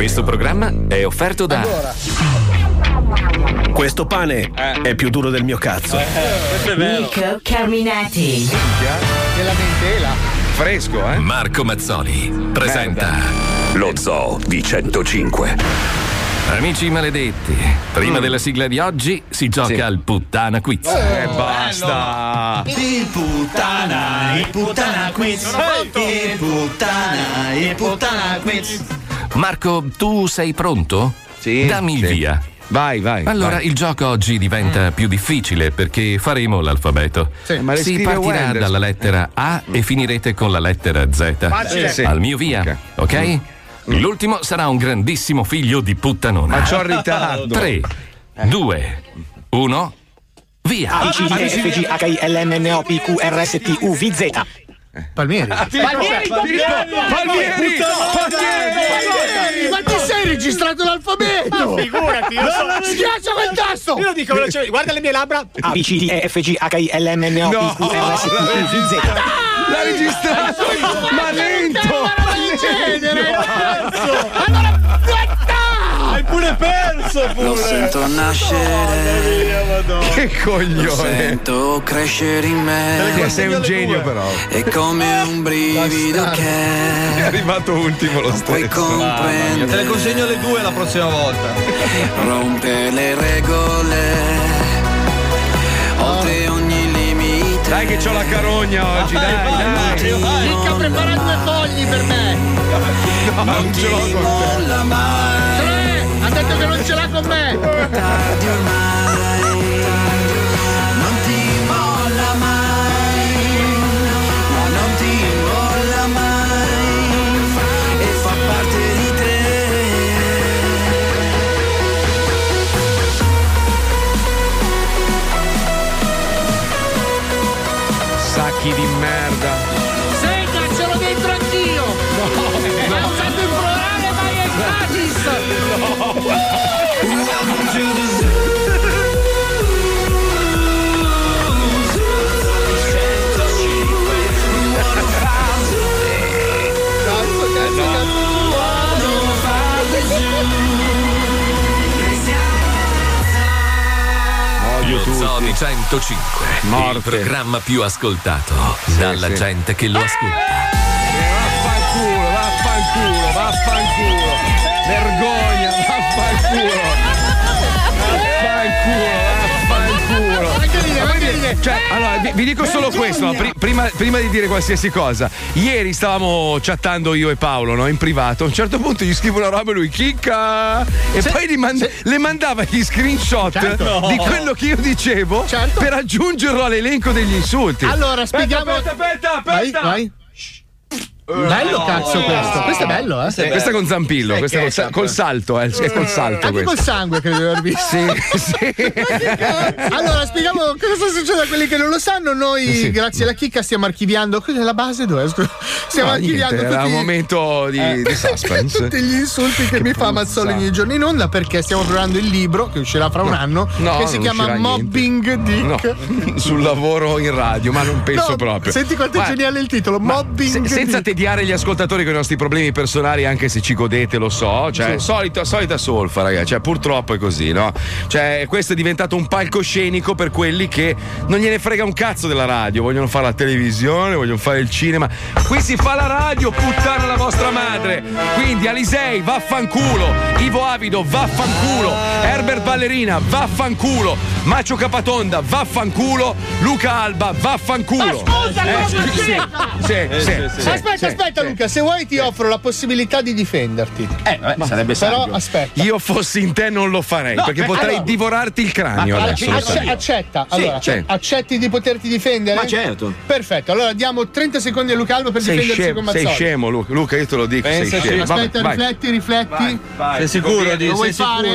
Questo programma è offerto da. Questo pane è più duro del mio cazzo. Nico Carminati. Della mentela. Fresco, eh? Marco Mazzoli presenta Lo Zoo di 105. Amici maledetti, prima della sigla di oggi si gioca al puttana quiz. Eh, basta. Il puttana, il puttana quiz. Il puttana, il puttana quiz. Marco, tu sei pronto? Sì, Dammi il sì. via. Vai, vai. Allora, vai. il gioco oggi diventa più difficile perché faremo l'alfabeto. ma le si partirà Wenders. dalla lettera A e finirete con la lettera Z. Facile. Sì. Al mio via, ok? L'ultimo sarà un grandissimo figlio di puttanona. Ma c'ho il ritardo. 3, 2, 1, via. A, B, C, D, E, F, G, H, I, L, M, N, O, P, Q, R, S, T, U, V, Z. Palmieri. Palmieri, Palmieri! Palmieri! Ma ti sei registrato l'alfabeto? Ma figurati, io so- Schiaccia quel tasto! Io lo dico velocemente, guarda le mie labbra. A, B, C, D, E, F, G, H, I, L, M, N, O, P, Q, R, S, T, U, V, Z. L'ha registrato! Ma lento! Allora, Hai pure perso, pure. Lo sento nascere, Che lo coglione! sento crescere in me. Che sei un genio, però. È come un brivido È che arrivato ultimo lo puoi stesso. Te le comprendere. consegno alle due la prossima volta. Rompe le regole. Oltre ogni limite. Dai che c'ho la carogna oggi, dai, dai. Mica prepara due fogli per me! Non ce l'ho con te. Detto che non ce l'ha con me! tardi ormai. Non ti molla mai, ma non ti molla mai. E fa parte di te. Sacchi di merda. Lo Zoo di 105, il Morte. programma più ascoltato dalla sì. gente che lo ascolta. Vaffanculo, vaffanculo, vaffanculo. Vergogna. Vaffanculo, Cioè, allora, vi, vi dico solo questo? Pri- prima, prima di dire qualsiasi cosa. Ieri stavamo chattando io e Paolo, no? In privato. A un certo punto gli scrivo una roba e lui chicca. E poi gli mand- le mandava gli screenshot Certo. di quello che io dicevo Certo. per aggiungerlo all'elenco degli insulti. Allora, spieghiamo. aspetta, aspetta, Vai, aspetta. vai. Bello cazzo questo. Questo è bello, eh? Questa è con Zampillo, questa è col, sa- col salto, eh, è col salto Anche questo. col sangue credo di aver visto. Sì, sì. Allora, spieghiamo cosa sta succedendo a quelli che non lo sanno. Noi, Sì. grazie alla chicca, stiamo archiviando. Quella è la base dove? Scusa. Stiamo No, archiviando niente, era tutti, un momento di, eh, di suspense. tutti gli insulti che, mi fa Mazzoli ogni giorno in onda perché stiamo preparando il libro che uscirà fra un anno No, che si chiama Mobbing Dick. No, sul lavoro in radio, ma non penso No, proprio. Senti quanto è geniale il titolo: Mobbing se- senza Dick. Tediare gli ascoltatori con i nostri problemi personali, anche se ci godete, lo so. Cioè, solita, solita solfa, ragazzi. Cioè, purtroppo è così, no? Cioè, questo è diventato un palcoscenico per quelli che non gliene frega un cazzo della radio. Vogliono fare la televisione, vogliono fare il cinema. Qui si fa la radio, puttana la vostra madre. Quindi Alisei, vaffanculo. Ivo Avido, vaffanculo. Herbert Ballerina, vaffanculo. Macio Capatonda, vaffanculo. Luca Alba, vaffanculo. scusa, Eh, come sì, si- sì, sì, sì, sì, aspetta, sì, aspetta, sì. Luca. Se vuoi, ti offro la possibilità di difenderti. Eh, vabbè, sarebbe Però saggio. aspetta. Io fossi in te non lo farei, No, perché eh, potrei allora- divorarti il cranio Allora, adesso. sai. accetta, Sì, allora, sì. accetti di poterti difendere? Ma certo. Perfetto, allora diamo 30 secondi a Luca Alba per Sei, difendersi scemo, con sei Mazzoli. scemo, Luca. Luca, io te lo dico, sei Pensaci. scemo. Vabbè, Aspetta, vai. rifletti, rifletti. Sei sicuro di Lo vuoi sei fare?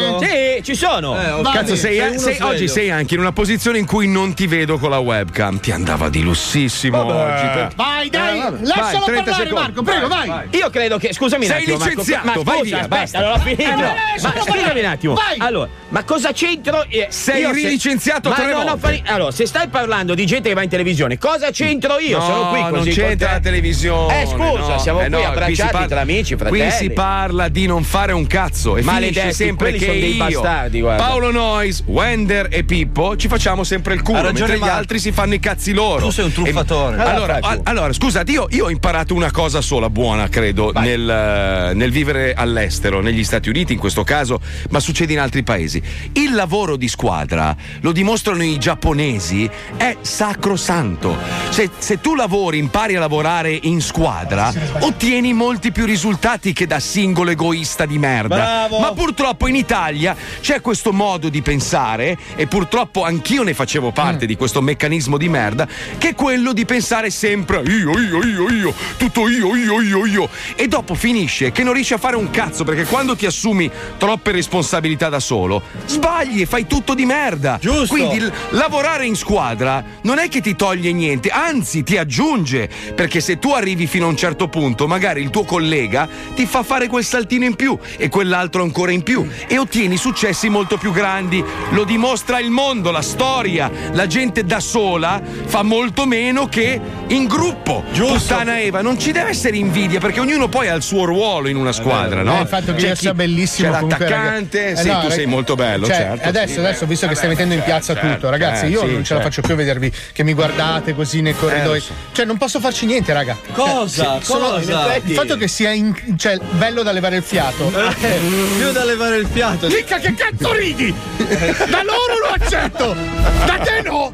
Sì, ci sono. Eh, ok. Va Cazzo, sei, sei sei- sveglio. oggi sei anche in una posizione in cui non ti vedo con la webcam. Ti andava di lussissimo oggi. Vai, dai, Eh, lascialo Vai, 30 secondo. Marco, prego, vai. Io credo che. Scusami un Sei attimo. Marco, licenziato, ma scusa, vai via, aspetta, basta. non ho finito. Eh, no, ma scusami un attimo. Vai. Allora, ma cosa c'entro? eh, Sei se- rilicenziato ma tre non volte. Allora, se stai parlando di gente che va in televisione, cosa c'entro io? No, Sono qui non così. con c'entra la televisione. Eh, scusa, no. siamo Eh, qui abbracciati parla- tra amici, fratelli. Qui si parla di non fare un cazzo e Maledetti, finisce sempre che sono dei io, bastardi, guarda. Paolo Nois, Wender e Pippo ci facciamo sempre il culo, Ha ragione mentre gli altri si fanno i cazzi loro. Tu sei un truffatore. Allora, Allora, a- allora, scusate, io, io ho imparato una cosa sola buona, credo, nel, eh, nel vivere all'estero, negli Stati Uniti in questo caso, ma succede in altri paesi. Il lavoro di squadra, lo dimostrano i giapponesi, è sacrosanto. Se, se tu lavori, impari a lavorare in squadra, ottieni molti più risultati che da singolo egoista di merda. Bravo. Ma purtroppo in Italia c'è questo modo di pensare, e purtroppo anch'io ne facevo parte di questo meccanismo di merda, che è quello di pensare sempre io, io, io, io, tutto io, io, io, io. E dopo finisce che non riesci a fare un cazzo, perché quando ti assumi troppe responsabilità da solo, sbagli e fai tutto di merda. Giusto. Quindi l- lavorare in squadra non è che ti toglie niente, anzi ti aggiunge, perché se tu arrivi fino a un certo punto, magari il tuo collega ti fa fare quel saltino in più e quell'altro ancora in più e ottieni successi molto più grandi. Lo dimostra il mondo, la storia. La gente da sola fa molto meno che in gruppo. Puttana Eva, non ci deve essere invidia perché ognuno poi ha il suo ruolo in una squadra, no? Eh, il fatto che C'è io chi- sia bellissimo C'è comunque, l'attaccante, ragazzi. sì, Eh, no, tu sei molto bello, cioè, certo. Adesso, sì, adesso, beh, visto che stai vabbè, mettendo in piazza certo, tutto, ragazzi, eh, io sì, non ce la certo. faccio più a vedervi che mi guardate così nei corridoi. Cioè, non posso farci niente, raga. Cosa? Cioè, sono- Cosa? Il fatto che sia in- cioè, bello da levare il fiato. Più da levare il fiato. Mica che cazzo ridi? Da loro lo accetto! Da te no!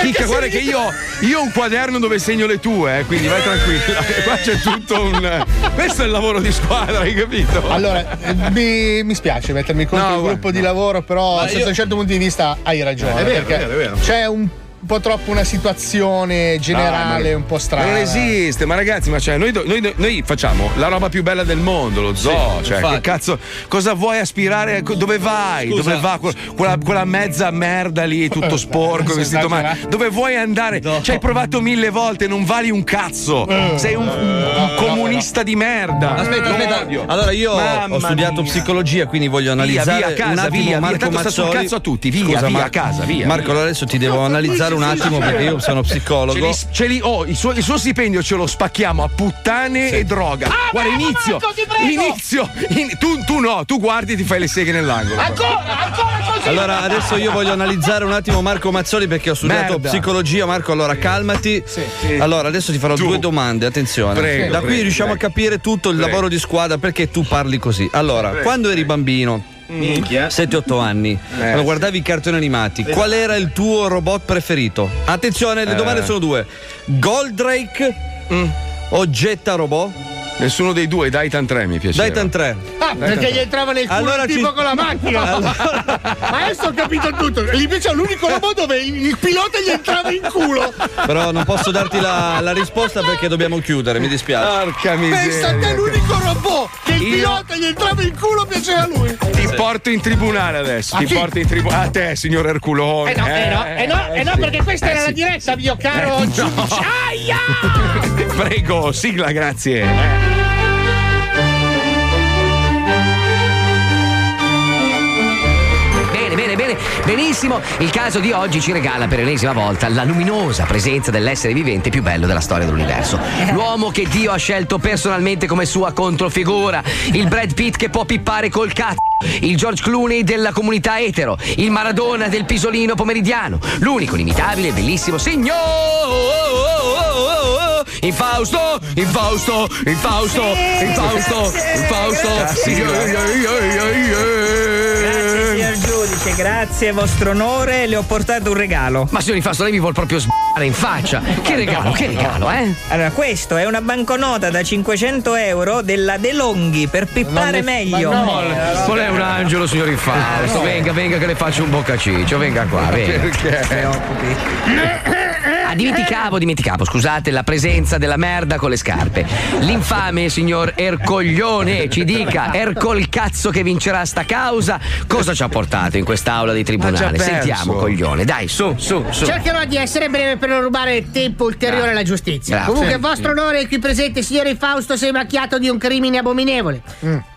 Chicca, guarda che io, io ho un quaderno dove segno le tue, eh, quindi vai tranquilla. Qua c'è tutto un. Questo è il lavoro di squadra, hai capito? Allora, mi, mi spiace mettermi contro No, il gruppo di no. lavoro, però sotto io- un certo punto di vista hai ragione. Eh, è vero, perché è vero, è vero. c'è un po' troppo una situazione generale Ah, ma- un po' strana. Non esiste, ma ragazzi, ma cioè, noi, noi- noi facciamo la roba più bella del mondo, lo zoo. cioè, infatti. che cazzo, cosa vuoi aspirare? Dove vai? Scusa. Dove va que- quella, quella mezza merda lì, tutto sporco, vestito male? Dove vuoi andare? Ci hai provato mille volte, non vali un cazzo. Sei un, un comunista di merda. Aspetta, aspetta. Allora, io Mamma ho studiato mia. psicologia, quindi voglio Via, analizzare via, a casa, un attimo via, via, Marco tanto sta sul cazzo a tutti, via, Scusa, via, Mar- a casa, via, Marco, via. adesso ti devo analizzare un attimo perché io sono Ce psicologo. li, ce li- oh, il, suo, il suo stipendio ce lo spacchiamo a puttane e droga. Guarda, bravo, inizio. Marco, ti prego! Inizio. in- tu, tu no, tu guardi e ti fai le seghe nell'angolo. Ancora, ancora così! Allora, adesso io voglio analizzare un attimo Marco Mazzoli perché ho studiato Merda. psicologia. Marco, allora calmati. Allora, adesso ti farò Tu. due domande, attenzione. Prego, da qui prego, riusciamo prego. a capire tutto il Prego. lavoro di squadra perché tu parli così. Allora, quando eri bambino, 7-8 anni, quando guardavi i cartoni animati, qual era il tuo robot preferito? Attenzione, le domande sono due: Goldrake o Getta Robot? Nessuno dei due, Daitan 3 mi piace. Daitan 3. Ah, perché gli entrava nel culo Allora il tipo ci- con la macchina. Ma adesso ho capito tutto. Invece è l'unico robot dove il il pilota gli entrava in culo. Però non posso darti la, la risposta perché dobbiamo chiudere, mi dispiace. Porca Pensa a te miseria. l'unico robot che il Io- pilota gli entrava in culo piaceva a lui. Ti porto in tribunale adesso. A ti chi? porto in tribunale. A te, signor Erculone. Eh no, eh no, eh no, eh no, sì. perché questa Eh era la sì. diretta, mio caro Eh, no. giudice. Aia! Prego, sigla, grazie. Bene, benissimo. Il caso di oggi ci regala per l'ennesima volta la luminosa presenza dell'essere vivente più bello della storia dell'universo. L'uomo che Dio ha scelto personalmente come sua controfigura. Il Brad Pitt che può pippare col cazzo. Il George Clooney della comunità etero. Il Maradona del pisolino pomeridiano. L'unico, inimitabile e bellissimo signor. Infausto, Infausto, Infausto, Infausto, Infausto. Grazie signor giudice, grazie vostro onore, le ho portato un regalo. Ma signor Infausto, lei mi vuol proprio sbare in faccia. Che regalo, che regalo, eh? Allora, questo è una banconota da 500 euro della De Longhi per pippare meglio. Non è un angelo, signor Infausto. Venga, venga che le faccio un boccaciccio. Venga qua, venga. Preoccupi. Ah, dimenticavo, dimenticavo, scusate, la presenza della merda con le scarpe. L'infame signor Ercoglione ci dica, Ercol cazzo che vincerà sta causa, cosa ci ha portato in quest'aula di tribunale? Sentiamo, coglione, dai, su, su, su. Cercherò di essere breve per non rubare tempo ulteriore alla giustizia. Bravo. Comunque, vostro onore, qui presente, signore Fausto, si è macchiato di un crimine abominevole.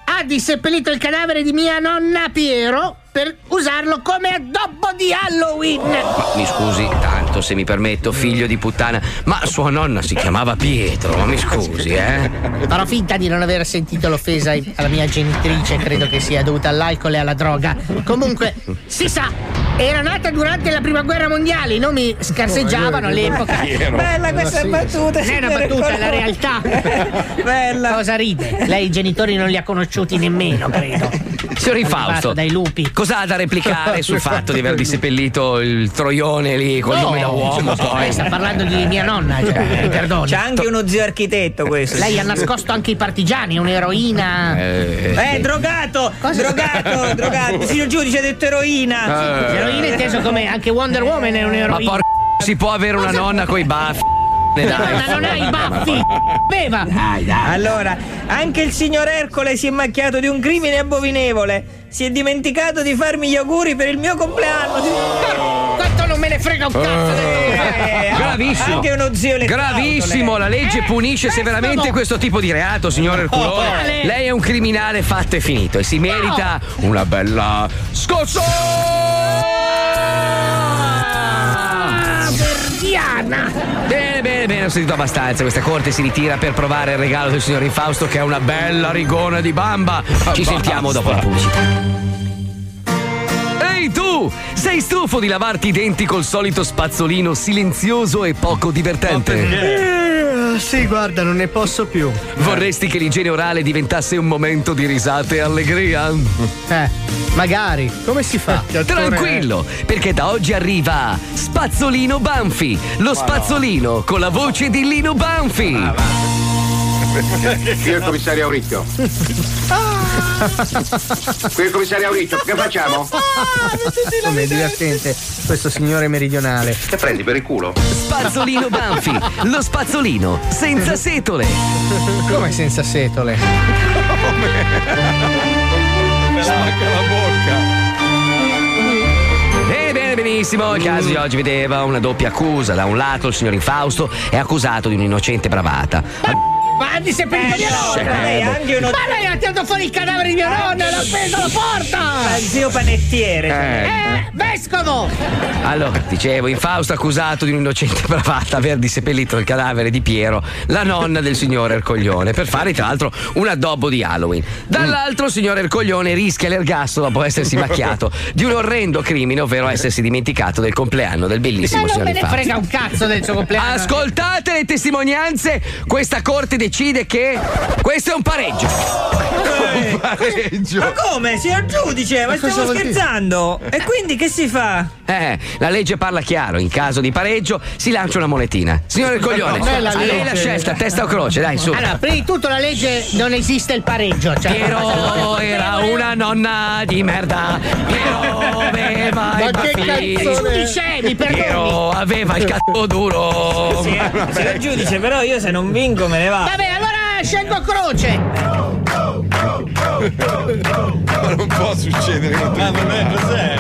Ha disseppellito il cadavere di mia nonna Piero per usarlo come addobbo di Halloween. Ma mi scusi tanto se mi permetto, figlio di puttana, ma sua nonna si chiamava Pietro, ma mi scusi, eh? Farò finta di non aver sentito l'offesa alla mia genitrice, credo che sia dovuta all'alcol e alla droga. Comunque, si sa, era nata durante la prima guerra mondiale, i nomi scarseggiavano all'epoca. Bella questa battuta. Non è una battuta, è la realtà. Bella. Cosa ride? Lei i genitori non li ha conosciuti nemmeno, credo. Signor Arrivato Fausto, dai lupi. cosa ha da replicare sul fatto di aver disseppellito il troione lì col nome da uomo poi? Sta parlando di mia nonna, cioè, mi perdoni. C'è anche uno zio architetto questo. Lei ha nascosto anche i partigiani, un'eroina. Eh, drogato! Drogato! drogato! Signor giudice ha detto eroina! Eh. Eroina inteso come anche Wonder Woman è Ma un'eroina. porca si può avere una nonna coi baffi? Dai. Ma non hai i baffi! Beva! Allora, anche il signor Ercole si è macchiato di un crimine abominevole. Si è dimenticato di farmi gli auguri per il mio compleanno. Quanto non me ne frega un cazzo! Eh, Gravissimo. Anche uno zio le Gravissimo, la legge punisce severamente questo tipo di reato, signor Erculone. quale? Lei è un criminale fatto e finito e si merita una bella scossa! Ah, Verdiana! Bene, bene, bene, ho sentito abbastanza. Questa corte si ritira per provare il regalo del signor Infausto che è una bella rigona di bamba. Ci sentiamo dopo la pubblicità. Ehi tu! Sei stufo di lavarti i denti col solito spazzolino silenzioso e poco divertente? Eh, sì, guarda, non ne posso più. Vorresti che l'igiene orale diventasse un momento di risate e allegria? Eh, magari. Come si fa? Tranquillo, perché da oggi arriva Spazzolino Banfi, lo spazzolino con la voce di Lino Banfi. Qui è il commissario Auricchio. Qui il commissario Auricchio, che facciamo? Come è divertente questo signore meridionale. Che prendi per il culo? Spazzolino Banfi, lo spazzolino senza setole. Come senza setole? Spacca la bocca. Bene, bene, benissimo. Il caso di oggi vedeva una doppia accusa. Da un lato il signor Infausto è accusato di un'innocente bravata. Ma ha disseppellito mia Sì, nonna! lei anche uno- Ma lei ha tirato fuori il cadavere di mia nonna e l'ha appeso alla porta! Ma zio panettiere. Eh, vescovo! Allora, dicevo, Infausto accusato di un'innocente bravata aver disseppellito il cadavere di Piero, la nonna del signor Ercoglione, per fare tra l'altro un addobbo di Halloween. Dall'altro, il signor Ercoglione rischia l'ergastolo dopo essersi macchiato di un orrendo crimine, ovvero essersi dimenticato del compleanno del Ma bellissimo non signor me ne frega un cazzo del suo compleanno! Ascoltate le testimonianze, questa corte decide che questo è un pareggio. Ma come? Signor giudice, ma Cosa stiamo scherzando? E quindi che si fa? Eh, la legge parla chiaro, in caso di pareggio si lancia una monetina. Signore Coglione, No, bella a lei la scelta, testa o croce, dai, su. Allora, prima di tutto la legge non esiste il pareggio. Cioè, Piero era una nonna di merda. Piero aveva Ma che? Giudice, mi perdoni. Piero aveva il cazzo duro. Sì, signor giudice, però io se non vinco me ne va. Vabbè, allora scelgo croce. Ma non può succedere. Ma vabbè, cos'è?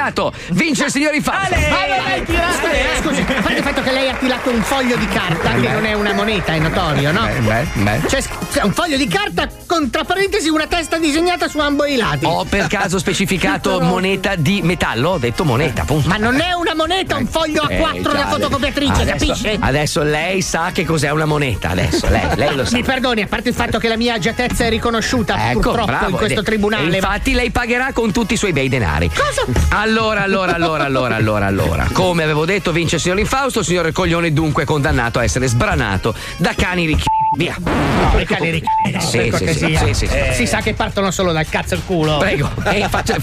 Sbagliato! Vince il signor Infausto. Ma non hai tirato. Scusi, scusi, a parte il fatto che lei ha tirato un foglio di carta, che Beh. non è una moneta, è notorio, no? Beh, beh. Cioè, sc- un foglio di carta con tra parentesi una testa disegnata su ambo i lati. Ho per caso specificato moneta di metallo? Ho detto moneta, appunto. Ma non è una moneta, un foglio Eh, A4 da già, fotocopiatrice, adesso, capisce? Adesso lei sa che cos'è una moneta, adesso lei, lei lo sa. Mi perdoni, a parte il fatto che la mia agiatezza è riconosciuta Ecco, purtroppo bravo. in questo tribunale. e infatti lei pagherà con tutti i suoi bei denari. Cosa? Allora, allora, allora, allora, allora, allora. Come avevo detto, vince il signor Infausto, il signor Coglione dunque è condannato a essere sbranato da cani ricchi. Via. No, i cani ricchi. no, Sì, per sì. Si sa che partono solo dal cazzo al culo. Prego, eh, faccia-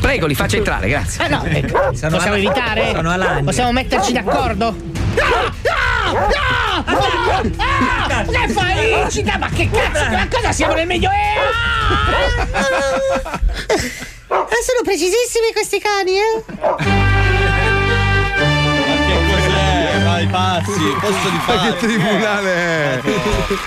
prego, li faccia entrare, grazie. Eh no, ecco, Sono possiamo alla- evitare? sono. Possiamo metterci d'accordo? No! No! No! Ah! Le fai incita, ma che cazzo? Ma cosa siamo nel Medioevo? Ah, sono precisissimi questi cani, eh? Pazzi, posto di pazzi. Che tribunale è?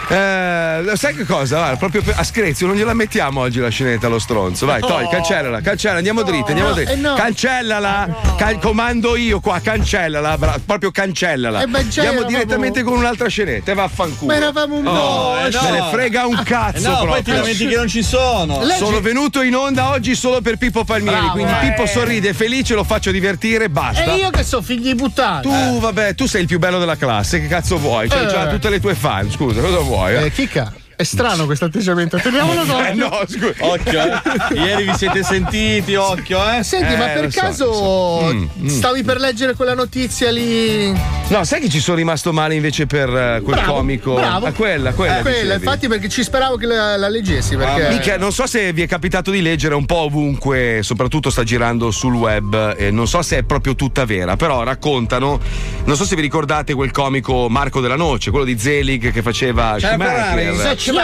Eh, sai che cosa? Guarda, proprio per- a Screzio non gliela mettiamo oggi la scenetta allo stronzo. Vai, togli, No. cancellala, cancella, andiamo dritti, andiamo no, dritti. eh no. Cancellala, Cal- comando io qua, cancellala, bra- proprio cancellala. Eh, Andiamo direttamente con un'altra scenetta e vaffanculo. Ma eravamo un Oh, po'. eh, no. Me ne frega un cazzo Eh no, poi ti lamenti che non ci sono. Sono venuto in onda oggi solo per Pippo Palmieri, Bravo, quindi eh. Pippo sorride, felice, lo faccio divertire, basta. E io che so, figli buttati. Tu, vabbè, tu sei il più bello della classe, che cazzo vuoi? C'hai Eh. già tutte le tue fan, scusa, cosa vuoi? Eh, Chicca, è strano questo atteggiamento. Teniamolo d'occhio. Eh, no, scusa. Occhio, eh. Ieri vi siete sentiti, occhio, eh. Senti, ma Eh, per lo so, caso lo so. Mm, mm. stavi per leggere quella notizia lì? No, sai che ci sono rimasto male invece per eh, quel Bravo, comico? bravo. A quella, quella. Eh, quella, infatti, perché ci speravo che la, la leggessi. Perché... Ah, Mica, non so se vi è capitato di leggere un po' ovunque, soprattutto sta girando sul web, e non so se è proprio tutta vera, però raccontano, non so se vi ricordate quel comico Marco della Noce, quello di Zelig che faceva Schumacher. Ferrari,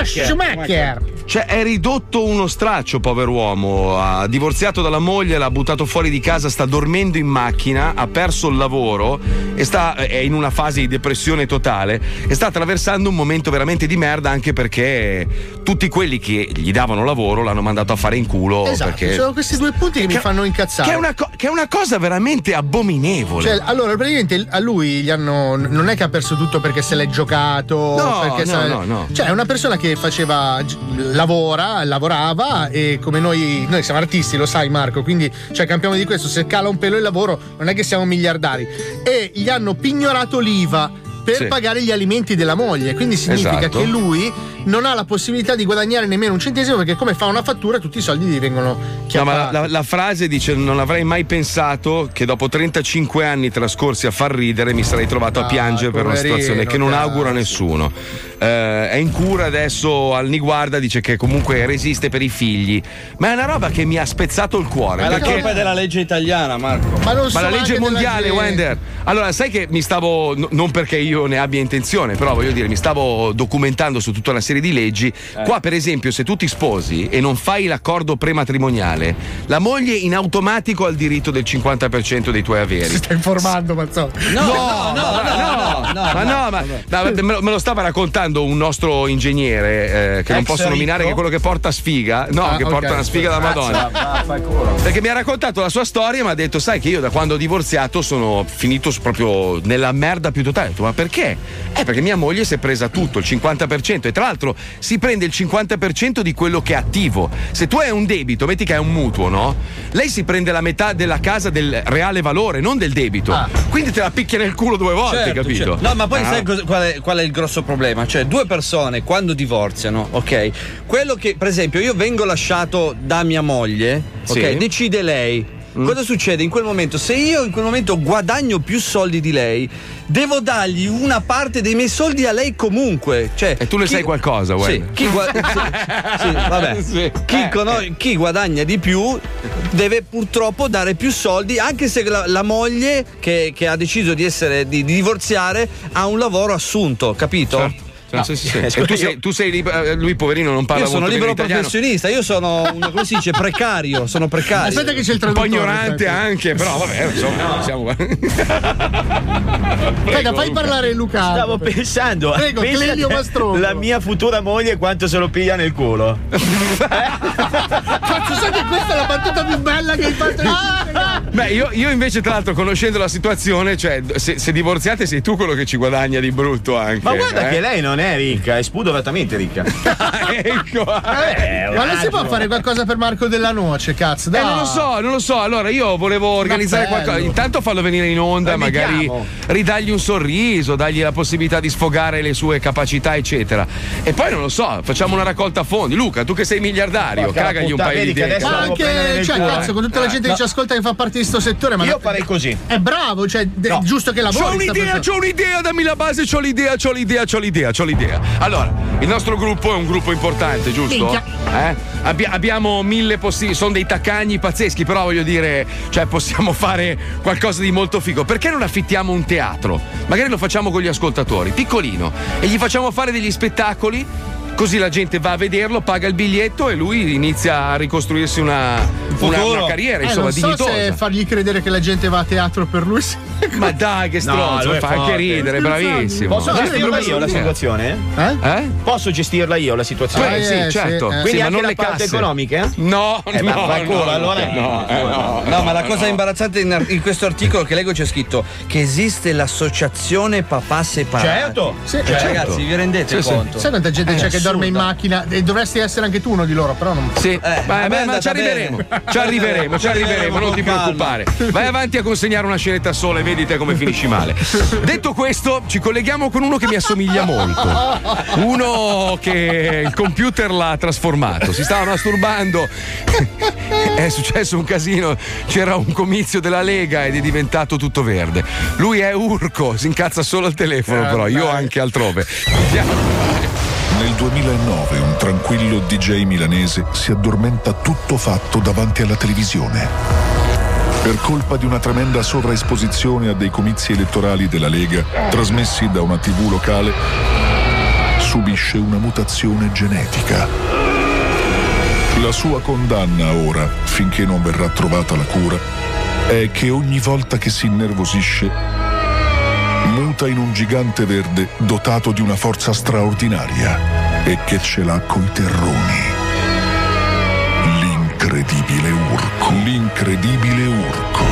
Schumacher. Cioè, è ridotto uno straccio, pover'uomo. Ha divorziato dalla moglie, l'ha buttato fuori di casa, sta dormendo in macchina, ha perso il lavoro e sta, è in una fase di depressione totale e sta attraversando un momento veramente di merda anche perché tutti quelli che gli davano lavoro l'hanno mandato a fare in culo. Esatto, perché... sono questi due punti che, mi fanno incazzare. Che è, una co- che è una cosa veramente abominevole. Cioè, allora, praticamente a lui gli hanno. Non è che ha perso tutto perché se l'è giocato. No, perché no, se- no, no. Cioè, è una persona che faceva. lavora, lavorava e come noi. Noi siamo artisti, lo sai, Marco. Quindi, cioè, campiamo di questo. Se cala un pelo il lavoro, non è che siamo miliardari. E gli hanno pignorato l'IVA. Per Sì. pagare gli alimenti della moglie, quindi significa Esatto. che lui non ha la possibilità di guadagnare nemmeno un centesimo perché, come fa una fattura, tutti i soldi gli vengono No, chiamati. ma la, la- la frase dice: Non avrei mai pensato che dopo 35 anni trascorsi a far ridere mi sarei trovato a Ah, piangere per una situazione che non cazzo. auguro a nessuno. Eh, è in cura adesso al Niguarda, dice che comunque resiste per i figli. Ma è una roba che mi ha spezzato il cuore. Ma la perché- colpa è della legge italiana, Marco. Ma, non Ma la legge mondiale, Wender. Allora, sai che mi stavo. no- non perché io ne abbia intenzione, però voglio dire, mi stavo documentando su tutta una serie di leggi. Eh. Qua, per esempio, se tu ti sposi e non fai l'accordo prematrimoniale, la moglie in automatico ha il diritto del 50% dei tuoi averi. Si sta informando, Mazzotti. No, no, no, no, ma no, ma no, me, lo, me lo stava raccontando un nostro ingegnere eh, che non posso nominare, ricco? che è quello che porta sfiga. No, Ah, che ok. porta una sfiga da Madonna. Perché mi ha raccontato la sua storia e mi ha detto: Sai che io da quando ho divorziato sono finito proprio nella merda più totale. Ho detto, ma perché? Eh, perché mia moglie si è presa tutto, il 50%. E tra l'altro si prende il 50% di quello che è attivo. Se tu hai un debito, metti che hai un mutuo, no? Lei si prende la metà della casa del reale valore, non del debito. Quindi te la picchia nel culo due volte, Certo, capito? certo. No, ma poi Ah. sai cos- qual, è, qual è il grosso problema? Cioè, due persone quando divorziano, ok? Quello che, per esempio, io vengo lasciato da mia moglie, Sì. ok? Decide lei. Cosa succede in quel momento? Se io in quel momento guadagno più soldi di lei, devo dargli una parte dei miei soldi a lei comunque. Cioè, E tu ne sai qualcosa, Sì, chi, gua- sì, sì. Sì. Chi, eh. chi guadagna di più deve purtroppo dare più soldi, anche se la, la moglie che, che ha deciso di, essere, di, di divorziare ha un lavoro assunto, capito? Certo. No. Sì, sì, sì. Tu, sei, io- tu sei lib- eh, lui poverino non parla io sono libero professionista, io sono un, come si dice precario, sono precario. Aspetta che c'è il Un po' traduttore. ignorante anche, però vabbè, insomma, siamo Aspetta, fai parlare Luca. Stavo pensando. Prego, pensa Clelio te, Mastrongo. La mia futura moglie quanto se lo piglia nel culo. Cazzo, sai che questa è la battuta più bella che hai fatto vita? Beh, io, io invece, tra l'altro, conoscendo la situazione, cioè, se, se divorziate sei tu quello che ci guadagna di brutto anche. Ma guarda eh? che lei non è ricca, è spudoratamente ricca. ecco. Eh, Ma non si può fare qualcosa per Marco della Noce, cazzo? Eh, Dai. non lo so, non lo so. Allora io volevo organizzare qualcosa. Intanto fallo venire in onda, Lo magari ridagli un sorriso, dagli la possibilità di sfogare le sue capacità, eccetera. E poi non lo so, facciamo una raccolta fondi. Luca, tu che sei miliardario, Porca cagagli un paio di idee. adesso Ma anche, cioè, cazzo, eh. con tutta la gente No. che ci ascolta che fa parte di sto settore, ma Io farei così. È bravo, cioè, No. giusto che lavori. C'ho un'idea, c'ho un'idea, dammi la base, c'ho l'idea, c'ho l'idea, c'ho l'idea, c'ho l'idea. Allora, il nostro gruppo è un gruppo importante, giusto? Eh? Abbi- abbiamo mille possibilità, sono dei taccagni pazzeschi, però voglio dire, cioè possiamo fare qualcosa di molto figo. Perché non affittiamo un teatro? Magari lo facciamo con gli ascoltatori, piccolino, e gli facciamo fare degli spettacoli così la gente va a vederlo, paga il biglietto e lui inizia a ricostruirsi una, una, una carriera, Eh, insomma, non so dignitosa. se fargli credere che la gente va a teatro per lui. Ma dai, che stronzo, è fa anche forte. ridere, bravissimo. Posso gestirla io la eh. situazione? Eh? Posso gestirla io la situazione? Eh, sì, certo. Quindi Sì, ma anche non la le parte casse. economica? No, Eh, no, ma vaffanculo, no, allora no, eh, no, No, ma la cosa imbarazzante in, in questo articolo che leggo c'è scritto che esiste l'associazione papà separati. Certo, Sì, Cioè, certo. ragazzi, vi rendete Sì, sì. conto? Sai quanta gente È c'è che dorme in macchina? E dovresti essere anche tu uno di loro, però non. Sì, Eh, a me ma- ci arriveremo, ci arriveremo, ci arriveremo, non ti preoccupare. Vai avanti a consegnare una scenetta sola e vedi te come finisci male. Detto questo, ci colleghiamo con uno che mi assomiglia molto. Uno che il computer l'ha trasformato. Si stava masturbando. È successo un casino. C'era un comizio della Lega ed è diventato tutto verde. Lui è Urco, si incazza solo al telefono, però io anche altrove. Andiamo. Nel 2009 un tranquillo DJ milanese si addormenta tutto fatto davanti alla televisione. Per colpa di una tremenda sovraesposizione a dei comizi elettorali della Lega, trasmessi da una TV locale, subisce una mutazione genetica. La sua condanna ora, finché non verrà trovata la cura, è che ogni volta che si innervosisce, muta in un gigante verde dotato di una forza straordinaria e che ce l'ha coi terroni. L'incredibile Urco. L'incredibile Urco.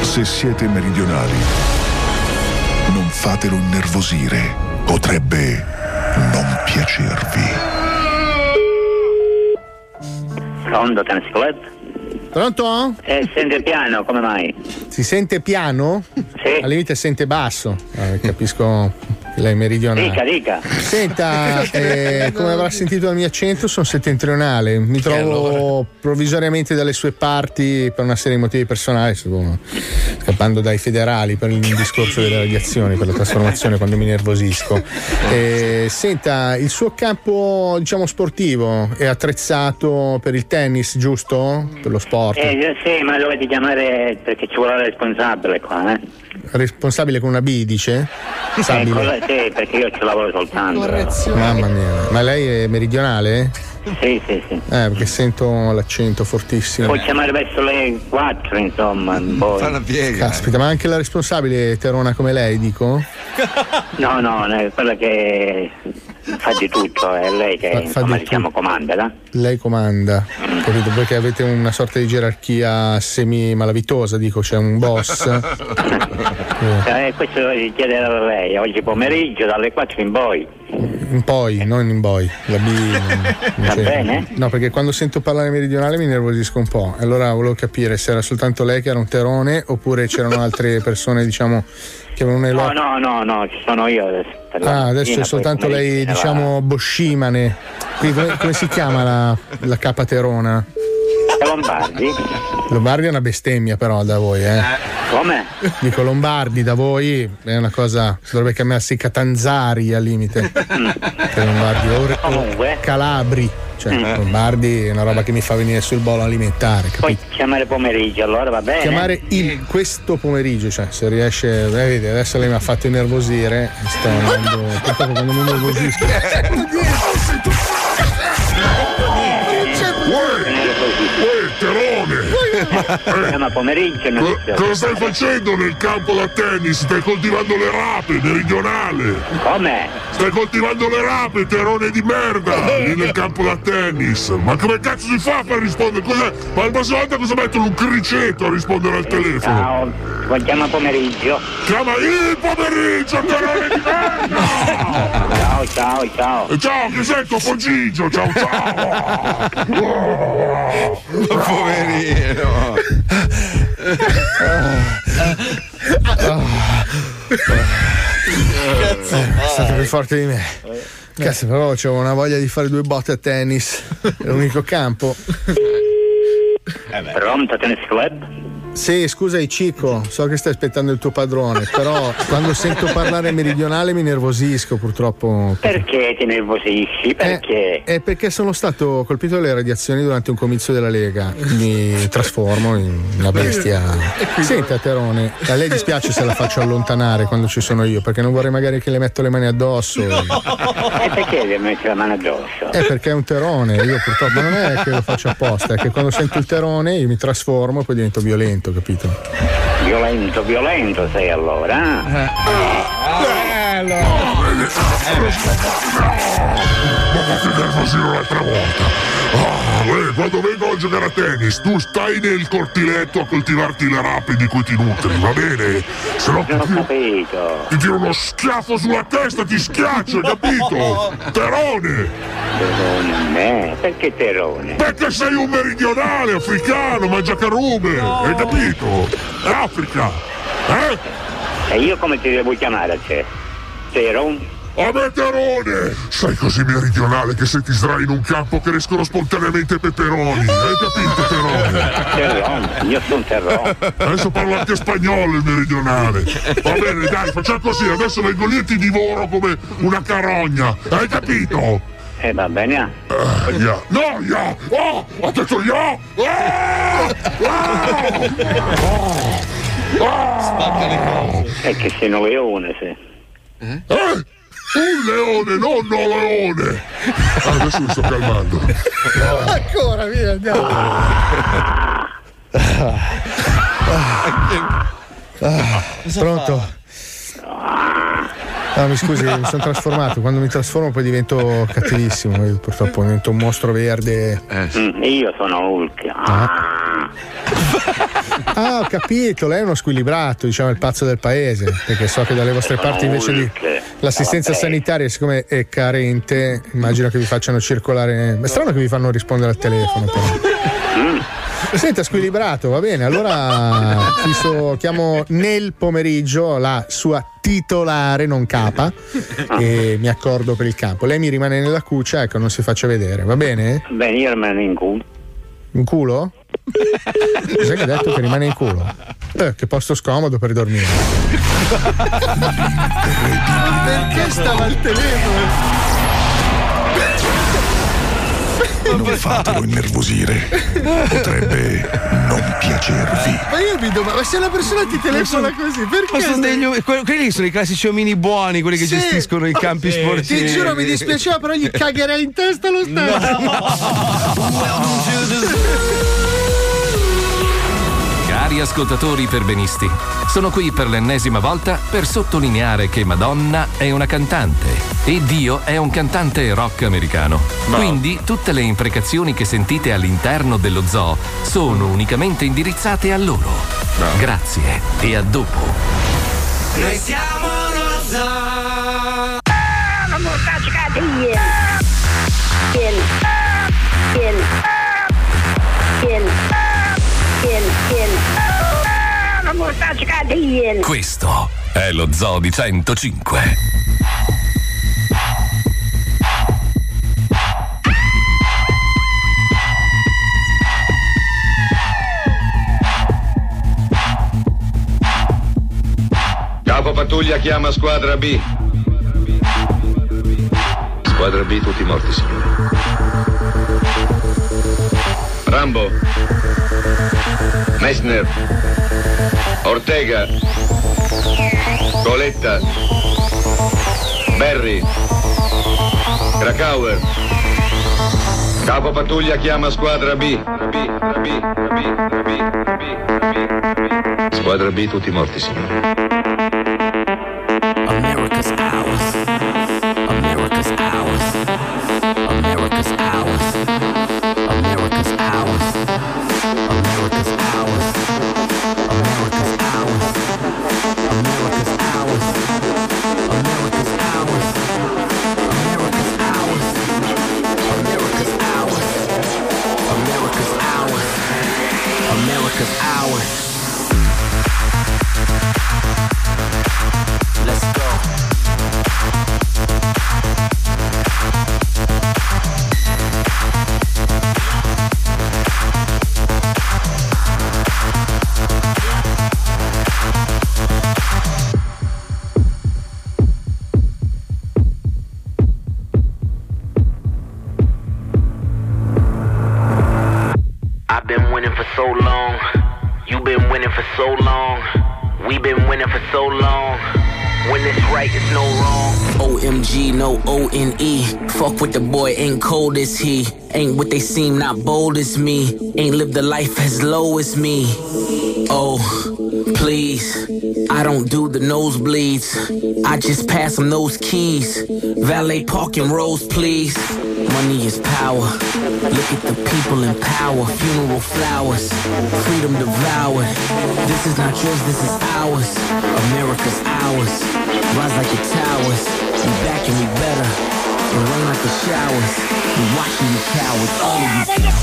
Se siete meridionali, non fatelo innervosire. Potrebbe non piacervi. Pronto, Tennis Club? Pronto? Eh, sente piano, come mai? Si sente piano? Sì. Al limite sente basso. Eh, capisco lei meridionale. Dica, dica. Senta, eh, come avrà sentito dal mio accento, sono settentrionale. Mi trovo provvisoriamente dalle sue parti per una serie di motivi personali, scappando dai federali per il discorso delle radiazioni, per la trasformazione quando mi nervosisco. Eh, senta, il suo campo, diciamo, sportivo è attrezzato per il tennis, giusto? Per lo sport? Eh, sì, ma dovete chiamare perché ci vuole la responsabile qua, eh? Responsabile con una B, dice? Eh, Sabile. sì, perché io ci lavoro soltanto. Mamma mia, ma lei è meridionale? Sì, sì, sì. Eh, perché sento l'accento fortissimo. Puoi chiamare verso le 4, insomma. Poi. Caspita, ma anche la responsabile è terona come lei, dico? No, no, quella che fa di tutto, è lei che Fa- fa insomma, di diciamo comanda, no? Lei comanda, capito? Perché avete una sorta di gerarchia semi-malavitosa, dico, c'è un boss. Eh, questo devi chiedere a lei, oggi pomeriggio dalle 4 in poi. In poi, non in boy. La B. Va bene? No, perché quando sento parlare meridionale mi nervosisco un po'. Allora volevo capire se era soltanto lei che era un terone oppure c'erano altre persone, diciamo, che avevano un No, no, no, no, ci sono io adesso. Ah, adesso è soltanto lei, se va. diciamo, boscimane. Quindi come, come si chiama la, la capa terona? E Lombardi? Lombardi è una bestemmia però da voi, eh. Come? Dico Lombardi da voi è una cosa. Dovrebbe chiamarsi Catanzari al limite. Che Lombardi o, o Comunque. Calabri. Cioè, Mm. Lombardi è una roba che mi fa venire sul bolo alimentare. Puoi Capito? chiamare pomeriggio, allora va bene? Chiamare il questo pomeriggio, cioè se riesce, eh, vedi, adesso lei mi ha fatto innervosire, sto andando, purtroppo quando mi innervosisco. Chiama pomeriggio, non Co- cosa stai facendo nel campo da tennis? Stai coltivando le rape, meridionale! Come? Stai coltivando le rape, terone di merda! Lì nel campo da tennis! Ma come cazzo si fa per rispondere? Cos'è? Ma la prossima volta cosa mettono un criceto a rispondere al telefono? Ciao, poi chiama pomeriggio. Chiama il pomeriggio, terone di merda! Ciao, ciao, ciao. E ciao, che sei Topo Gigio? Ciao, ciao! Poverino. Cazzo, è stato più forte di me. Cazzo, però avevo una voglia di fare due botte a tennis. È l'unico campo. Pronto, tennis club? Sì, scusa Cico, so che stai aspettando il tuo padrone, però quando sento parlare meridionale mi nervosisco purtroppo. Perché ti nervosisci? Perché? È perché sono stato colpito dalle radiazioni durante un comizio della Lega. Mi trasformo in una bestia. Senta, Terone, a lei dispiace se la faccio allontanare quando ci sono io, perché non vorrei magari che le metto le mani addosso. E perché devi mettere la mano addosso? È perché è un terone, io purtroppo non è che lo faccio apposta, è che quando sento il terone io mi trasformo e poi divento violento, violento, capito? Violento, violento sei allora. Eh. Eh. Bello! Eh, perché? Fatti nervosire un'altra volta. Eh, quando vengo a giocare a tennis, tu stai nel cortiletto a coltivarti le rape di cui ti nutri, va bene? Se no ti tiro, ti tiro uno schiaffo sulla testa, ti schiaccio, hai capito? Terone! Terone a me? Perché terone? Perché sei un meridionale africano, mangiacarume, hai capito? Africa! Eh? E io come ti devo chiamare a te? Teron? A me Terone! Sei così meridionale che se ti sdrai in un campo crescono spontaneamente peperoni, hai capito Terone? Terron, io sono Terron. Adesso parla anche spagnolo il meridionale. Va bene, dai, facciamo così, adesso vengo lì e ti divoro come una carogna, hai capito? Eh va bene. ah. Ah, ya. No, ya! Oh, ho detto ya! Ah! Spacca le cose. È che sei un leone, sì. Eh? Un leone, non un leone! Ah, adesso mi sto calmando. Ancora, via, andiamo. Ah, pronto? No, mi scusi, mi sono trasformato. Quando mi trasformo poi divento cattivissimo. Io purtroppo divento un mostro verde. Mm, io sono Hulk. Ah, ho capito, lei è uno squilibrato, diciamo, il pazzo del paese. Perché so che dalle vostre parti invece di l'assistenza Vabbè. sanitaria, siccome è carente, immagino che vi facciano circolare. È strano che vi fanno rispondere al telefono, però. Senta, squilibrato, va bene. Allora fisso- chiamo nel pomeriggio la sua titolare, non capa, e mi accordo per il campo. Lei mi rimane nella cuccia, ecco, non si faccia vedere, va bene? Bene, io rimango in culo. In culo? Cos'è che ha detto che rimane in culo? Eh, che posto scomodo per dormire. Perché stava al telefono? Non fatelo innervosire. Potrebbe non piacervi. Ma io mi domando, ma se una persona ti telefona così, perché? Ma sono degli, que- quelli sono i classici omini buoni, quelli che Sì. gestiscono i campi Sì. sportivi. Ti giuro mi dispiaceva, però gli cagherei in testa lo Cari ascoltatori perbenisti, sono qui per l'ennesima volta per sottolineare che Madonna è una cantante e Dio è un cantante rock americano. Quindi tutte le imprecazioni che sentite all'interno dello zoo sono unicamente indirizzate a loro. Grazie e a dopo. Noi siamo lo zoo. Non mortacci cadie. Questo è lo zoo di 105. Capo pattuglia chiama squadra B. Squadra B, tutti morti, signore. Rambo. Messner. Ortega. Coletta. Berry. Krakauer. Capo pattuglia chiama squadra B. Squadra B, tutti morti, signore. America's ours. America's ours. Cold as he. Ain't what they seem, not bold as me. Ain't lived a life as low as me. Oh, please. I don't do the nosebleeds. I just pass them those keys. Valet parking rows, please. Money is power. Look at the people in power. Funeral flowers. Freedom devoured. This is not yours, this is ours. America's ours. Rise like the towers. We back and we better. And rain like the showers. We watching you cowards. All of you.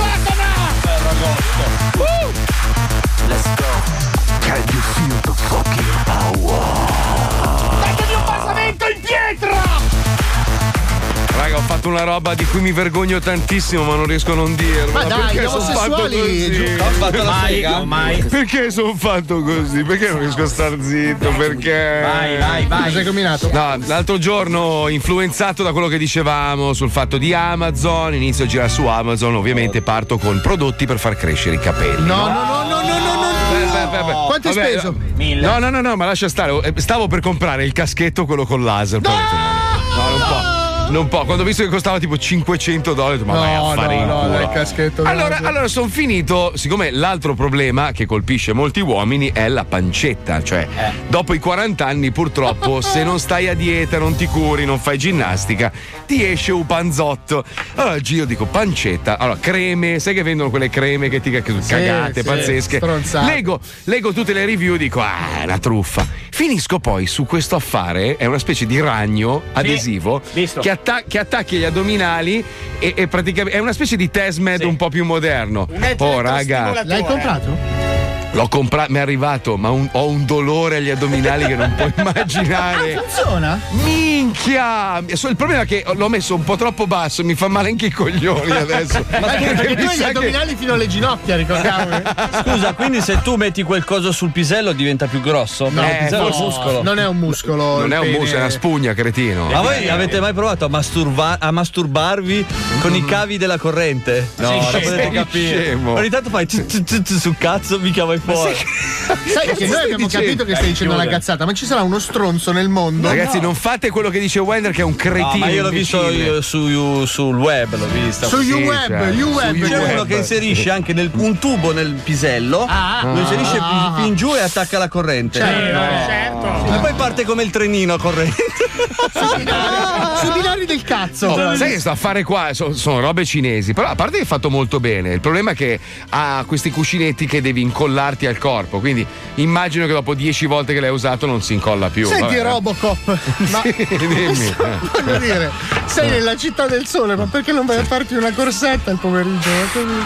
Let's go. Can you feel the fucking power? Datevi un basamento in pietra! Raga, ho fatto una roba di cui mi vergogno tantissimo, ma non riesco a non dirlo. Ma dai, perché gli sono fatto omosessuali, così? Ho fatto la Mai, sega? mai. Perché sono fatto così? Perché non riesco a star zitto? Perché? Vai, vai, vai. Cosa hai combinato? No, l'altro giorno, influenzato da quello che dicevamo sul fatto di Amazon, inizio a girare su Amazon, ovviamente parto con prodotti per far crescere i capelli. No, no, no, no, no, no, no. Quanto hai Vabbè, speso? No, no, no, no, ma lascia stare. Eh, Stavo per comprare il caschetto, quello con laser. no, no. Non può. Quando ho visto che costava tipo 500 dollari, ma vai a No, fare no, in no, culo. caschetto. Allora, no. allora sono finito, siccome l'altro problema che colpisce molti uomini è la pancetta, cioè dopo i 40 anni purtroppo se non stai a dieta, non ti curi, non fai ginnastica, ti esce un panzotto. Allora giro dico pancetta, allora creme, sai che vendono quelle creme che ti cagate, sì, pazzesche. stronzate. Leggo, leggo tutte le review, dico ah, è una truffa. Finisco poi su questo affare, è una specie di ragno adesivo che, atta- che attacchi agli addominali e, e praticamente è una specie di Tesmed un po' più moderno. Oh raga, L'hai comprato? L'ho comprato, mi è arrivato, ma un- ho un dolore agli addominali che non puoi immaginare. Ah, funziona? Minchia! Il problema è che l'ho messo un po' troppo basso, mi fa male anche i coglioni adesso. Ma anche perché tu mi hai gli sa che- addominali fino alle ginocchia, ricordiamo. Scusa, quindi se tu metti quel coso sul pisello diventa più grosso? No, il pisello è un no, muscolo. non è un muscolo. Non è un muso, è una spugna, cretino. Ma voi avete mai provato a, masturba- a masturbarvi con i cavi della corrente? No, Sei non potete capire. scemo. Ogni tanto fai sul cazzo, mica vai fuori. Sai che noi abbiamo capito che stai dicendo una cazzata, ma ci sarà uno stronzo nel mondo. Ragazzi, non fate quello che dice Wender, che è un cretino. No, ma io l'ho visto io su, sul web, l'ho vista. Su YouWeb, cioè, YouWeb. C'è web. uno che inserisce anche nel- un tubo nel pisello, Ah, lo inserisce ah, fin- fin giù e attacca la corrente. Certo. E poi parte come il trenino a corrente. Sui binari, sui binari del cazzo. Oh, sai che sto a fare qua? So- sono robe cinesi, però a parte che è fatto molto bene. Il problema è che ha questi cuscinetti che devi incollarti al corpo. Quindi immagino che dopo dieci volte che l'hai usato non si incolla più. Senti Vabbè. Robocop, ma Sì, dimmi. voglio dire, sei nella città del sole, ma perché non vai a farti una corsetta il pomeriggio?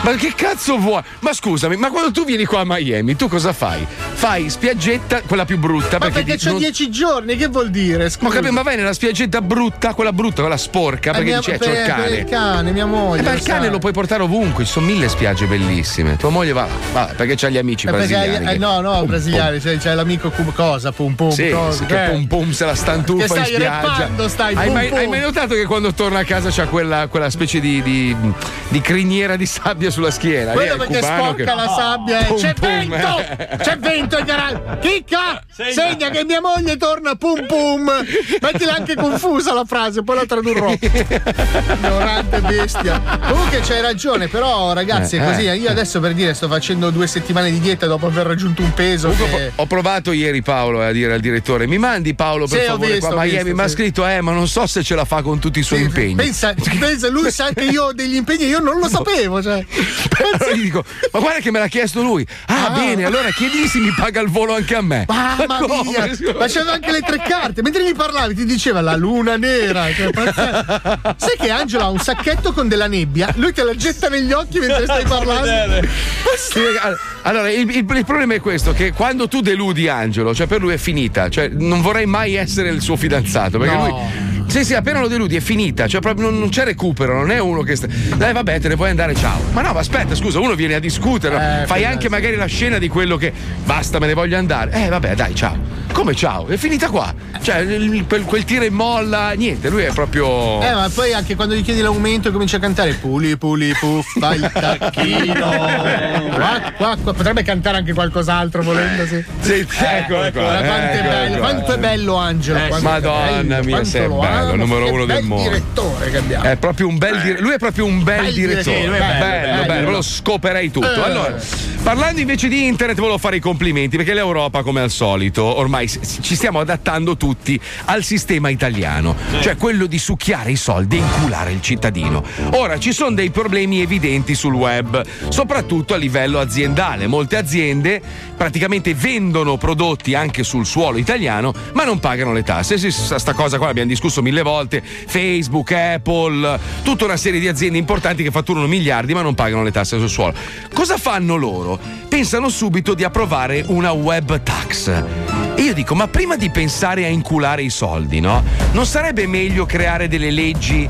Ma che cazzo vuoi? Ma scusami, ma quando tu vieni qua a Miami, tu cosa fai? Fai spiaggetta, quella più brutta. Ma perché di- c'ho non- dieci giorni, che vuol dire? Ma, Scusa. capi- ma vai nella spiaggetta brutta, quella brutta, quella sporca, Eh, perché mia- dici, eh, c'ho il per cane. il cane, mia moglie. Eh, ma il lo cane sai. lo puoi portare ovunque, ci sono mille spiagge bellissime. Tua moglie va, va perché c'ha gli amici Eh, perché brasiliani. hai- eh, no, no, Pum, brasiliani, cioè, c'è l'amico cum- cosa, pum pum, Sì, cosa, sì, che eh. pum pum se la stantufa Che stai in spiaggia. stai, hai, pum mai, pum. hai mai notato che quando torna a casa c'ha quella, quella specie di, di- di criniera di sabbia sulla schiena? Quello il perché sporca che- la sabbia. eh. Pum, C'è pum, vento! eh. C'è vento in garage! Chicca! Segna. che mia moglie torna pum pum! Mettila anche confusa la frase, poi la tradurrò. Ignorante bestia. Comunque c'hai ragione, però ragazzi è Eh, così. eh. Io adesso per dire sto facendo due settimane di dieta dopo aver raggiunto un peso. Che- Ho provato ieri Paolo eh, a dire al direttore: mi mandi Paolo per Sì, favore visto, qua a Miami? mi ha sì. scritto, eh, ma non so se ce la fa con tutti i suoi impegni. Pensa, pensa, lui sa che io ho degli impegni, io non lo sapevo. Cioè. Allora gli dico, ma guarda che me l'ha chiesto lui. Ah, bene, allora chiedigli se mi paga il volo anche a me. Mamma come? mia, ma c'aveva anche le tre carte. Mentre mi parlavi, ti diceva la luna nera. Cioè. Sai che Angelo ha un sacchetto con della nebbia? Lui te la getta negli occhi mentre stai parlando. Sì, all- allora, il, il- il problema è questo: che quando tu deludi Angelo, cioè per lui è finita. Cioè, non vorrei mai essere il suo fidanzato. Perché No. lui Sì, sì, appena lo deludi è finita, cioè proprio non, non c'è recupero, non è uno che sta. Dai, vabbè, te ne puoi andare, ciao. Ma no, ma aspetta, scusa, uno viene a discutere? Eh, fai anche magari la scena di quello che basta, me ne voglio andare. Eh, vabbè, dai, ciao. Come ciao? È finita qua. Cioè, quel, quel tiro e molla, niente, lui è proprio. Eh, ma poi anche quando gli chiedi l'aumento comincia a cantare Puli puli puffa il tacchino. qua, qua, qua. Potrebbe cantare anche qualcos'altro volendo, sì. Sì, eccolo qua, Guarda quanto è eccolo bello, qua. quanto è bello Angelo. Eh, è Madonna bello, mia, sei lo bello, amo, numero uno del mondo. direttore che abbiamo. È proprio un bel dire- lui è proprio un bel, Bel direttore. è bello, bello, bello. bello, lo scoperei tutto. Eh. Allora, parlando invece di internet, volevo fare i complimenti perché l'Europa, come al solito, ormai ci stiamo adattando tutti al sistema italiano, cioè quello di succhiare i soldi e inculare il cittadino. Ora ci sono dei problemi evidenti sul web, soprattutto a livello aziendale. Molte aziende praticamente vendono prodotti anche sul suolo italiano, ma non pagano le tasse. Sì, sta cosa qua l'abbiamo discusso mille volte. Facebook, Apple, tutta una serie di aziende importanti che fatturano miliardi, ma non pagano le tasse sul suolo. Cosa fanno loro? Pensano subito di approvare una web tax. E io dico, ma prima di pensare a inculare i soldi, no? Non sarebbe meglio creare delle leggi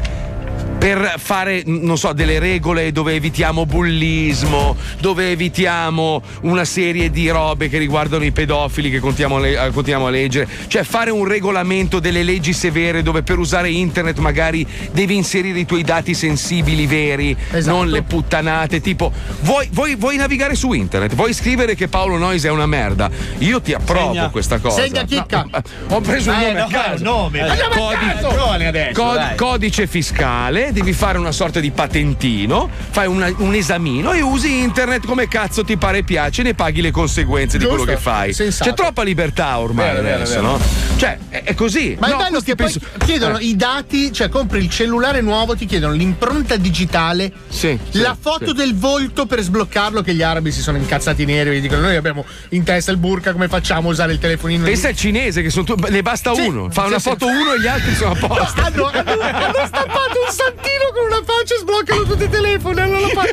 per fare, non so, delle regole dove evitiamo bullismo, dove evitiamo una serie di robe che riguardano i pedofili che continuiamo a, le- eh, continuiamo a leggere, cioè fare un regolamento delle leggi severe dove per usare internet magari devi inserire i tuoi dati sensibili veri, Esatto. non le puttanate, tipo vuoi, vuoi- vuoi navigare su internet, vuoi scrivere che Paolo Nois è una merda, io ti approvo Segna. questa cosa. Segna chicca. No, ho preso un Eh, nome a no, caso. un nome. Eh, Andiamo a codi- caso. Codice fiscale, devi fare una sorta di patentino, fai una- un esamino e usi internet come cazzo ti pare e piace, ne paghi le conseguenze di Giusto. quello che fai. Sensato. C'è troppa libertà ormai Vero, vero, adesso, vero. no? Cioè, è, è così. Ma No, è bello che poi penso- chiedono Eh. i dati, cioè compri il cellulare nuovo, ti chiedono l'impronta digitale, sì, la foto sì. del volto per sbloccarlo, che gli arabi si sono incazzati neri e dicono noi abbiamo in testa il burka, come facciamo a usare il telefonino? Pensa al cinese che sono tu- ne basta Sì, uno, fa sì, una sì. foto uno e gli altri sono a posto. Hanno, hanno- hanno stampato un santino con una faccia e sbloccano tutti i telefoni. allora Come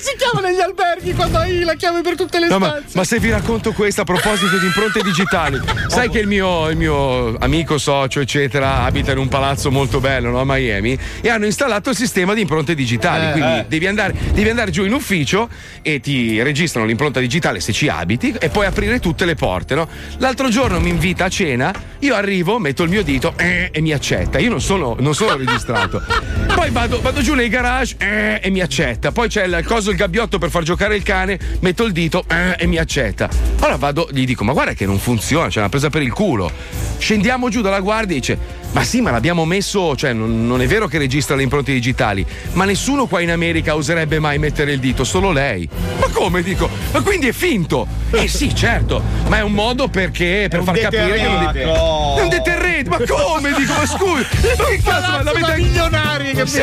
si chiama negli alberghi quando hai la chiave per tutte le No, ma, stanze? ma se vi racconto questo a proposito di impronte digitali, sai che il mio, il mio amico, socio, eccetera, abita in un palazzo molto bello no, a Miami e hanno installato il sistema di impronte digitali. Eh, quindi eh. Devi, andare, devi andare giù in ufficio e ti registrano l'impronta digitale se ci abiti e puoi aprire tutte le porte. No? L'altro giorno mi invita a cena, io arrivo, metto il mio dito eh, e mi accetta. Io non sono, non sono registrato. Poi vado, vado giù nei garage eh, e mi accetta. Poi c'è il coso, il gabbiotto per far giocare il cane, metto il dito eh, e mi accetta. Allora vado, gli dico: Ma guarda che non funziona, ce l'ha presa per il culo. Scendiamo giù dalla guardia e dice: Ma sì, ma l'abbiamo messo, cioè non, non è vero che registra le impronte digitali, ma nessuno qua in America oserebbe mai mettere il dito, solo lei. Ma come dico? Ma quindi è finto? Eh sì, certo, ma è un modo perché per far capire che non deterrente. È un deterrente, ma come? Dico, ma scusi, ma che cazzo, ma l'avete da milionari che Sì.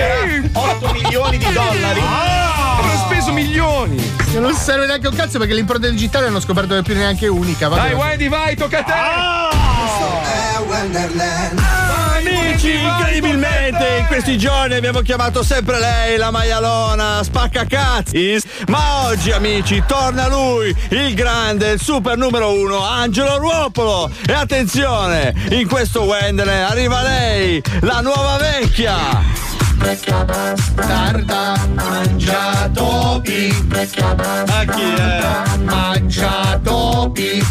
8 milioni di dollari. Avrà speso milioni. Che non serve neanche un cazzo perché l'impronta digitale hanno scoperto che più neanche unica. Dai, Wendy, vai, tocca a te. Amici, incredibilmente in questi giorni abbiamo chiamato sempre lei, la maialona, spaccacazzi. Ma oggi, amici, torna lui, il grande, il super numero uno, Angelo Ruopolo. E attenzione, in questo Wendere arriva lei, la nuova vecchia. Tarda mangia topi. A chi è? Mangia topi.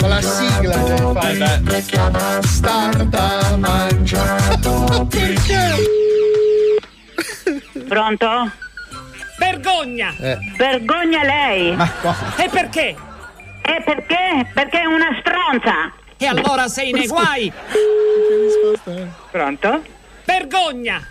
Con la sigla deve fare. Starda mangia topi. Pronto? Vergogna! Vergogna lei! E perché? E perché? Perché è una stronza! E allora sei nei guai! Pronto? Vergogna!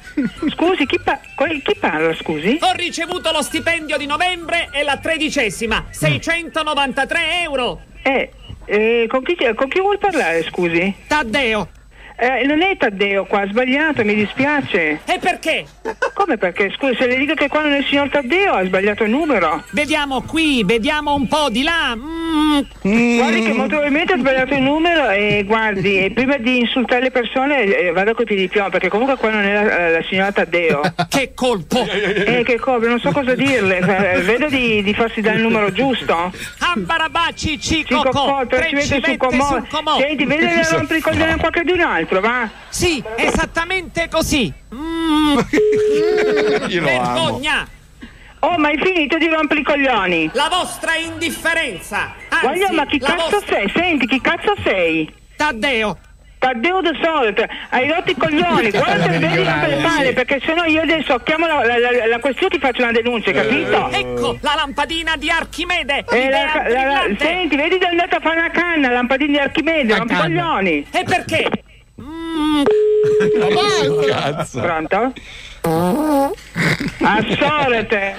Scusi, chi, pa- chi parla, scusi? Ho ricevuto lo stipendio di novembre e la tredicesima, 693 euro! Eh, eh, con, chi, con chi vuol parlare, scusi? Taddeo! Eh, non è Taddeo qua, ha sbagliato, mi dispiace. E perché? Come perché? Scusa, se le dico che qua non è il signor Taddeo, ha sbagliato il numero. Vediamo qui, vediamo un po' di là. Mm. Guardi che molto probabilmente ha sbagliato il numero e guardi, e prima di insultare le persone eh, vado coi piedi di piombo, perché comunque qua non è la, la signora Taddeo. che colpo! Eh, che colpo, non so cosa dirle. Eh, Vedo di, di farsi dare il numero giusto. Ambarabacci, Cicoco, tre ci mette sul comò. Senti, vedi di rompere i coglioni a qualche di un altro, va? Sì, esattamente così. Mm. Io lo amo. Vergogna! Oh, ma hai finito di rompere i coglioni? La vostra indifferenza! Anzi, Guarda, ma chi cazzo vostra- sei? Senti, chi cazzo sei? Taddeo. Taddeo de solito, hai rotto i coglioni, guarda che vedi rompere le palle, perché sennò io adesso chiamo la, la, la, la questione e ti faccio una denuncia, capito? Ecco la lampadina di Archimede! Eh, la- senti, vedi di andare a fare una canna, lampadina di Archimede, rompi i coglioni. E perché? Cazzo. Pronto? Assorete.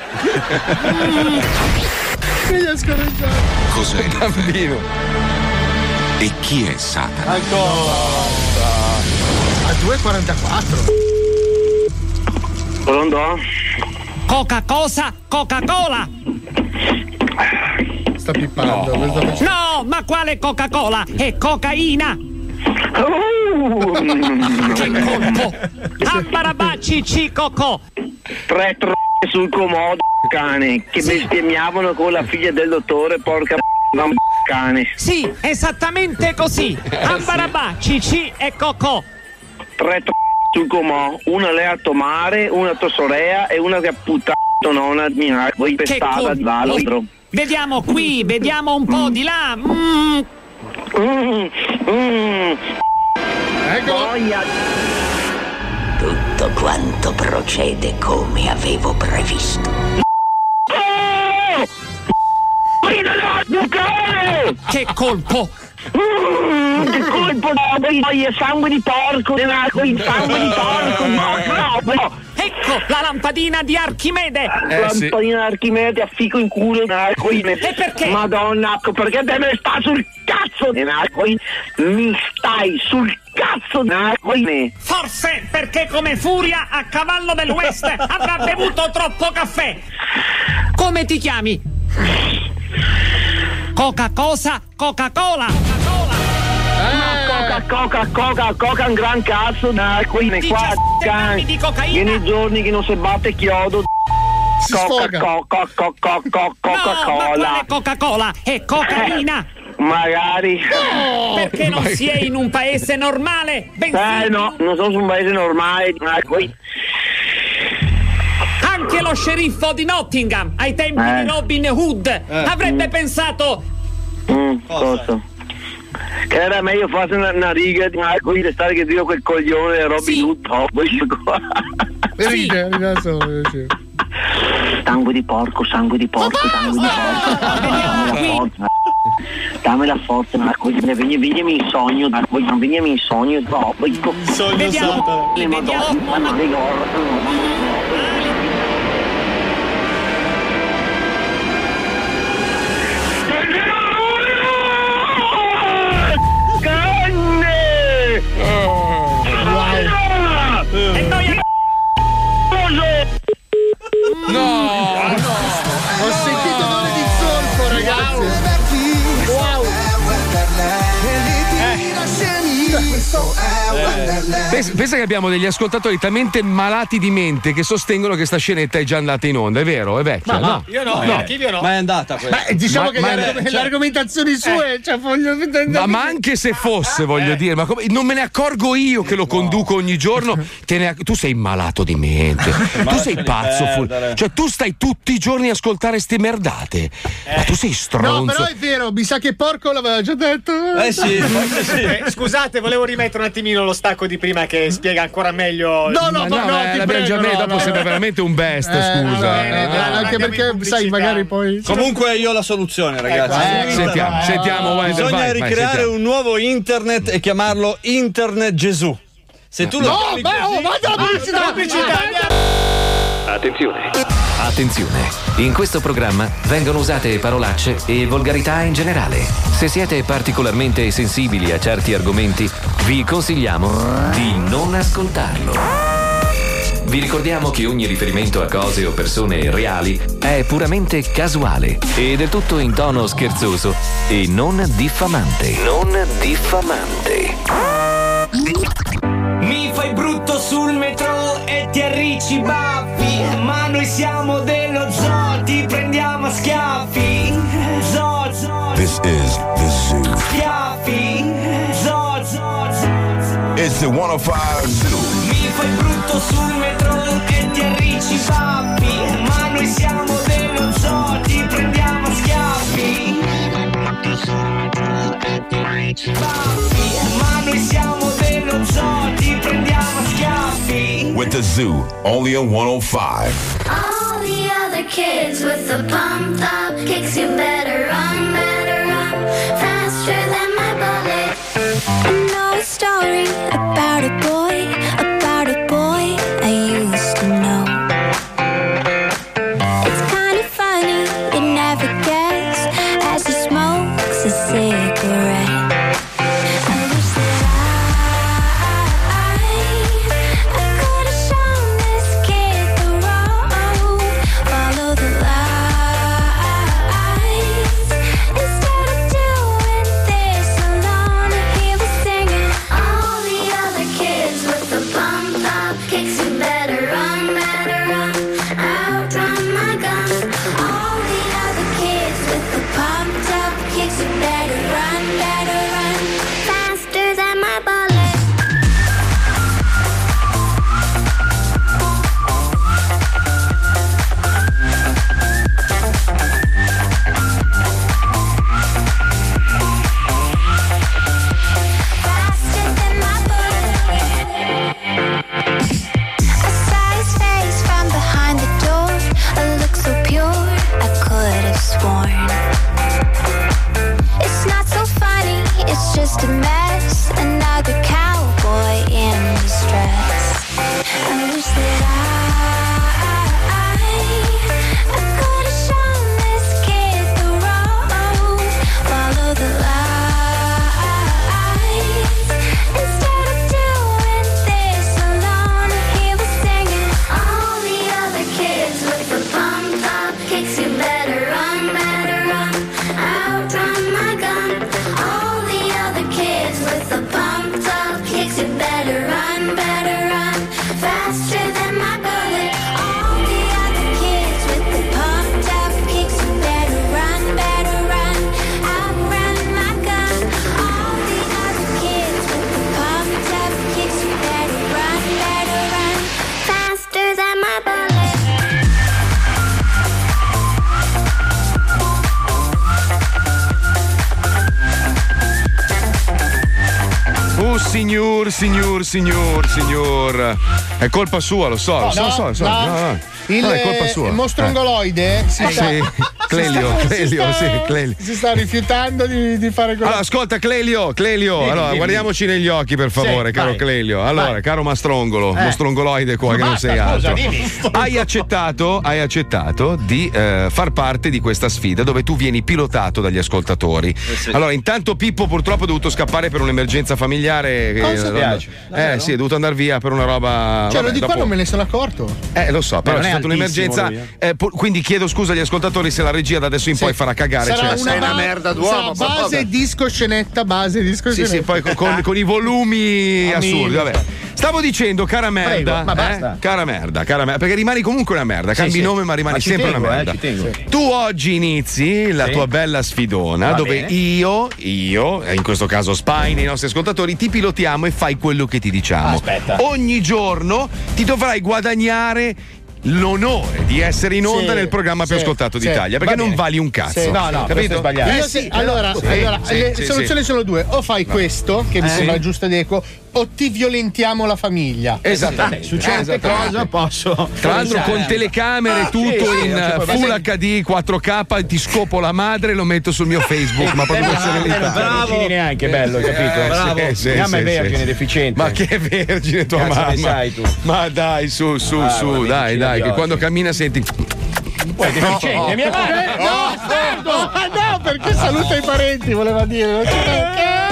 Mi è scorreggiato. Cos'è Bambino. E chi è Satana? A 2,44. Pronto? Coca cosa? Coca-Cola! Sta pippando. facendo? No, ma quale Coca-Cola? È cocaina! Che colpo! Ambarabacci, Cicoco! Tre tro sul comodo, cane, che bestemmiavano con la figlia del dottore, porca cane. Sì, esattamente così! Ambarabà, Cici e Cocò! Tre tro sul comò, una lei a tomare, una tua sorella e una che ha puttato nonna voi pestata dall'altro. Vediamo qui, vediamo un po' di là! Mm. Ecco. Tutto quanto procede come avevo previsto. Che colpo! Mm, che colpo è sangue di porco, il sangue di porco, no, proprio. Ecco la lampadina di Archimede! Lampadina d'Archimede a fico in culo Narcoine. E perché? Madonna, perché te me sta sul cazzo Narcoine? Mi stai sul cazzo Narcoine. Forse perché come furia a cavallo del West avrà bevuto troppo caffè! Come ti chiami? Coca cosa? Coca-Cola! Ma coca, coca, coca, coca un gran cazzo Narcoine. Qua, can. Vieni i giorni che non si batte chiodo. Coca, coca, coca, coca, No, ma Coca-Cola. quale Coca-Cola? È cocaina! Magari. Perché non si è in un paese normale? Bensì Eh no, non sono su un paese normale. Narcoine. Anche lo sceriffo di Nottingham, ai tempi Eh. di Robin Hood, avrebbe pensato Mm, cosa? Che era meglio farsi una, una riga di Marco di restare che dio quel coglione di Robin Hood top, questo qua. Sì. Sangue di porco, sangue di porco, sangue di porco. Dammi la forza. Dammi la forza, Marco. Vieni, vieni in sogno, Marco. Vieni in sogno, no. Sogno Vediamo, vediamo. Ricordo. Canne! E noi No! Ho Pensa, pensa che abbiamo degli ascoltatori talmente malati di mente che sostengono che sta scenetta è già andata in onda, è vero? È vecchia? Ma no, no. io no, No. archivio no. Ma è andata questa. Beh, diciamo Ma- che ma- le, argom- cioè- le argomentazioni sue, cioè voglio Ma, ma anche se fosse, voglio dire, ma come- non me ne accorgo io che lo conduco ogni giorno. te ne tu sei malato di mente. tu sei pazzo. fu- cioè, tu stai tutti i giorni a ascoltare ste merdate. Ma tu sei No, stronzo. però è vero, mi sa che porco l'aveva già detto. Eh, scusate, volevo rimettere un attimino lo stacco di prima che spiega ancora meglio. No, no, ma no, eh, messo, no, dopo no. sembra veramente un best, Eh, scusa. Eh, anche perché, sai, magari poi. Comunque io ho la soluzione, ragazzi. Ecco, Su sentiamo, internet. sentiamo, Bisogna vai, ricreare un nuovo internet e chiamarlo Internet Gesù. Se tu lo No, ma oh, così- vada la pubblicità! Attenzione. Attenzione! In questo programma vengono usate parolacce e volgarità in generale. Se siete particolarmente sensibili a certi argomenti, vi consigliamo di non ascoltarlo. Vi ricordiamo che ogni riferimento a cose o persone reali è puramente casuale e del tutto in tono scherzoso e non diffamante. Non diffamante. Mi fai brutto sul metro e ti arricci i baffi Ma noi siamo dello This is the zoo. It's the 105 Zoo. Mi fai brutto sul metro e ti arricci i baffi Ma noi siamo dello zoo, ti prendiamo a schiaffi Baffi, ma noi siamo dello zoo, ti prendiamo a schiaffi With the zoo, only on 105. Ah. Kids with the pumped up. Kicks, you better run, better run. Faster than my bullet. I story about a boy, to matter. Signor, signor. È colpa sua, lo so, lo so, No, lo so, no. No, no. Il, No, è colpa sua. il mostro Eh. sta, Sì, Clelio, si sta- Clelio, si sta- sì, Clelio. si sta rifiutando di, di fare quello Allora, ascolta, Clelio, Clelio, Dimmi, allora dimmi. guardiamoci negli occhi, per favore, Sì, caro vai. Clelio. Allora, Vai. caro mastrongolo, Eh. mostrongoloide qua, che non sei scusa, altro. dimmi. Hai accettato, hai accettato di eh, far parte di questa sfida dove tu vieni pilotato dagli ascoltatori. sì. Allora, intanto Pippo purtroppo è dovuto scappare per un'emergenza familiare. che- Cosa? eh, Piace. Eh, sì, è dovuto andare via per una roba. Cioè, vabbè, lo di qua dopo- non me ne sono accorto. eh, lo so, però non c'è è stata un'emergenza. lui, eh. eh, po- quindi chiedo scusa agli ascoltatori se la regia da adesso in poi farà cagare. Sarà cioè, una, ba- sarà base disco scenetta, base disco Sì, scenetta. sì, poi con, con- con i volumi assurdi. Vabbè. Stavo dicendo, cara merda. Prego, eh? Cara merda, cara merda. Perché rimani comunque una merda. Sì, Cambi sì. nome, ma rimani Ma sempre tengo, una eh, merda. Sì. Tu oggi inizi la Sì. tua bella sfidona, Va dove bene. io, io, e in questo caso Spine, i nostri ascoltatori, ti pilotiamo e fai quello che ti diciamo. Aspetta. Ogni giorno ti dovrai guadagnare. L'onore di essere in onda Sì, nel programma più sì, ascoltato sì. d'Italia perché non vali un cazzo. No, no, capito? sbagliato. Eh allora, allora, sì, le soluzioni sono due: o fai questo, che mi Eh. sembra Sì. giusto ed equo, o ti violentiamo la famiglia. Esattamente. Su certe Eh, esattamente. cose posso. Tra l'altro con telecamere Ah, tutto sì, sì, in puoi- Full HD 4K ti scopo la madre e lo metto sul mio Facebook ma proprio Bravo, serenità bravo. Non neanche bello, Eh, capito? eh, Bravo. sì, sì, Mia mamma è sì, vergine, sì. deficiente. ma che vergine tua Cazzo mamma sai tu? ma dai su su Ah, su dai sai, che oggi. quando cammina senti. Poi deficiente, mia madre. Eh, no, Sardo! Ah, no, perché saluta i parenti, voleva dire. Non c'è perché.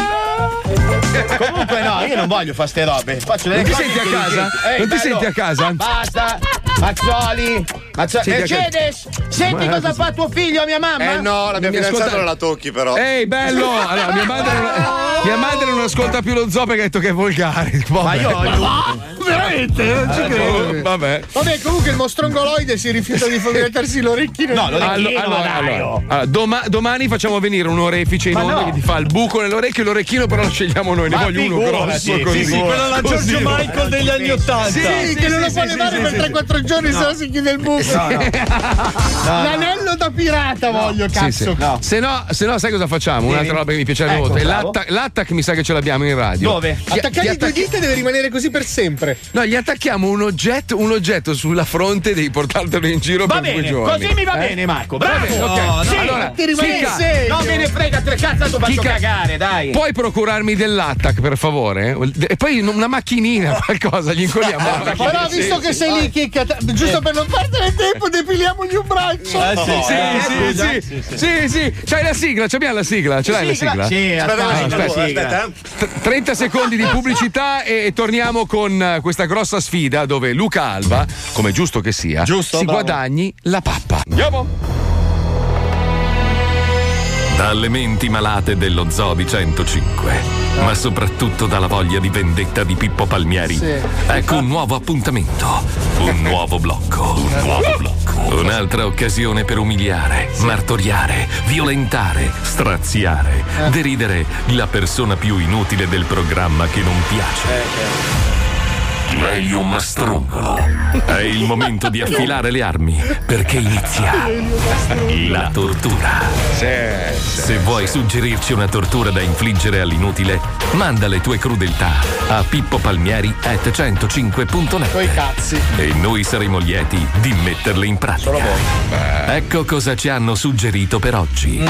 Comunque no, io non voglio fare ste robe. Faccio delle Non ti cose senti a casa? Ehi, Non ti bello. senti a casa? Basta. Mazzoli. Mazzoli. Mercedes, senti Ma- cosa fa tuo figlio a mia mamma? Eh no, la mia Mi fidanzata ascolta- non la tocchi però. Ehi, bello! Allora, mia madre, non, mia madre non ascolta più lo zoo perché ha detto che è volgare. Ma io Veramente? Non ci credo. Vabbè. Vabbè, comunque il mostrongoloide si rifiuta di mettersi l'orecchino. No, allora, allora, allora, allora, doma- domani facciamo venire un orefice in Ma onda no. che ti fa il buco nell'orecchio e l'orecchino però lo scegliamo noi. Ne Ma voglio uno figurati, grosso così. sì, sì, quello Così. George Michael degli anni Ottanta. Sì, Sì, che sì, non lo sì, può sì, levare sì, per sì. 3-4 giorni, No. se no si chiude il buco. No, no. L'anello da pirata voglio, Sì, sì. cazzo. Se, no, se no, sai cosa facciamo? Un'altra roba che mi piace Ecco, molto. L'attac mi sa che ce l'abbiamo in radio. Dove? Attaccare i due dita deve rimanere così per sempre. No, gli attacchiamo un oggetto, un oggetto sulla fronte e devi portartelo in giro Va per due bene, giorni. così mi va Eh? bene Marco, Va bravo! bene, ok. No, Sì, no, allora, ti segno. Non me ne frega tre cazzo, tanto faccio Chicca, cagare, dai. Puoi procurarmi dell'attac, per favore? E poi una macchinina, qualcosa, gli incolliamo. macchina. Però visto che sei lì, chicca, giusto per non perdere tempo, depiliamogli un braccio. Eh, sì, Sì, Eh, sì, sì, sì, sì, c'hai la sigla, c'abbiamo la sigla, ce l'hai la sigla? Sì, Aspetta, Ah, aspetta, aspetta. aspetta, eh. T- 30 secondi di pubblicità e, torniamo con eh, questa grossa sfida dove Luca Alba, come giusto che sia, Giusto, si bravo. guadagni la pappa. Andiamo! Dalle menti malate dello Zoo di 105, ma soprattutto dalla voglia di vendetta di Pippo Palmieri. Sì. Ecco un nuovo appuntamento, un nuovo blocco, un nuovo blocco. Un'altra occasione per umiliare, martoriare, violentare, straziare, deridere la persona più inutile del programma che non piace. Lei un mastrongolo. È il momento di affilare le armi perché inizia la tortura. Se vuoi suggerirci una tortura da infliggere all'inutile, manda le tue crudeltà a pippopalmieri@105.net. Coi cazzi. E noi saremo lieti di metterle in pratica. Ecco cosa ci hanno suggerito per oggi.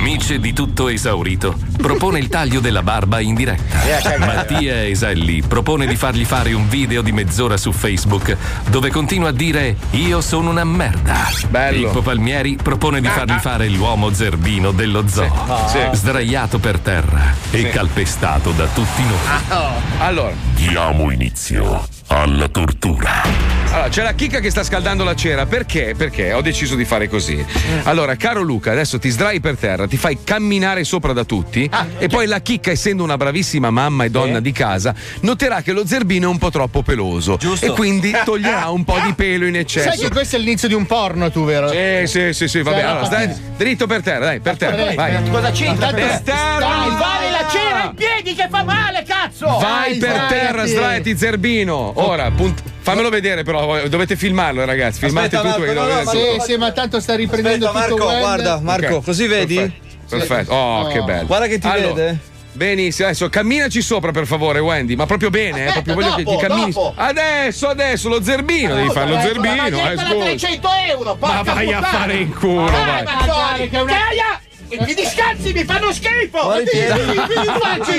Mice di tutto esaurito propone il taglio della barba in diretta. Mattia Eselli propone di fargli fare un video di mezz'ora su Facebook dove continua a dire io sono una merda. Bello. Pippo Palmieri propone di fargli fare l'uomo zerbino dello zoo, Sì. sdraiato per terra e calpestato da tutti noi. Allora, Diamo inizio alla tortura. Allora, c'è la chicca che sta scaldando la cera. Perché? Perché ho deciso di fare così. Allora, caro Luca, adesso ti sdrai per terra, ti fai camminare sopra da tutti e poi la chicca, essendo una bravissima mamma e donna di casa, noterà che lo zerbino è un po' troppo peloso Giusto. e quindi toglierà un po' di pelo in Sai eccesso. che questo è l'inizio di un porno, tu, vero? Sì, sì, sì, sì, vabbè. Allora, stai dritto per terra, dai, per terra. Vai. Cosa c'entra? Per terra! Dai, fare la cera in piedi che fa male, cazzo! Vai per sdraiati. terra, sdraiati, zerbino. Ora, punt- fammelo vedere, però, dovete filmarlo, ragazzi. Filmate Aspetta, tutto. Marco, che no, no, vedere. Sì, sì, ma tanto sta riprendendo Aspetta, tutto Marco, guarda, Marco, Ok, così vedi? Perfetto. Perfetto. Oh, che bello. Guarda che ti Allora, vede. Benissimo, adesso camminaci sopra per favore, Wendy, ma proprio bene, eh, proprio voglio che dopo, ti cammini. dopo. Adesso, adesso, lo zerbino, devi fare lo zerbino, Ma eh, maglietta da scusa. 300 euro! Ma vai a puttana. fare in culo, Dai, vai. Mazzoli, Che è una- che aia! I discalzi mi fanno schifo! Guarda i piedi. Vieni, in faccia,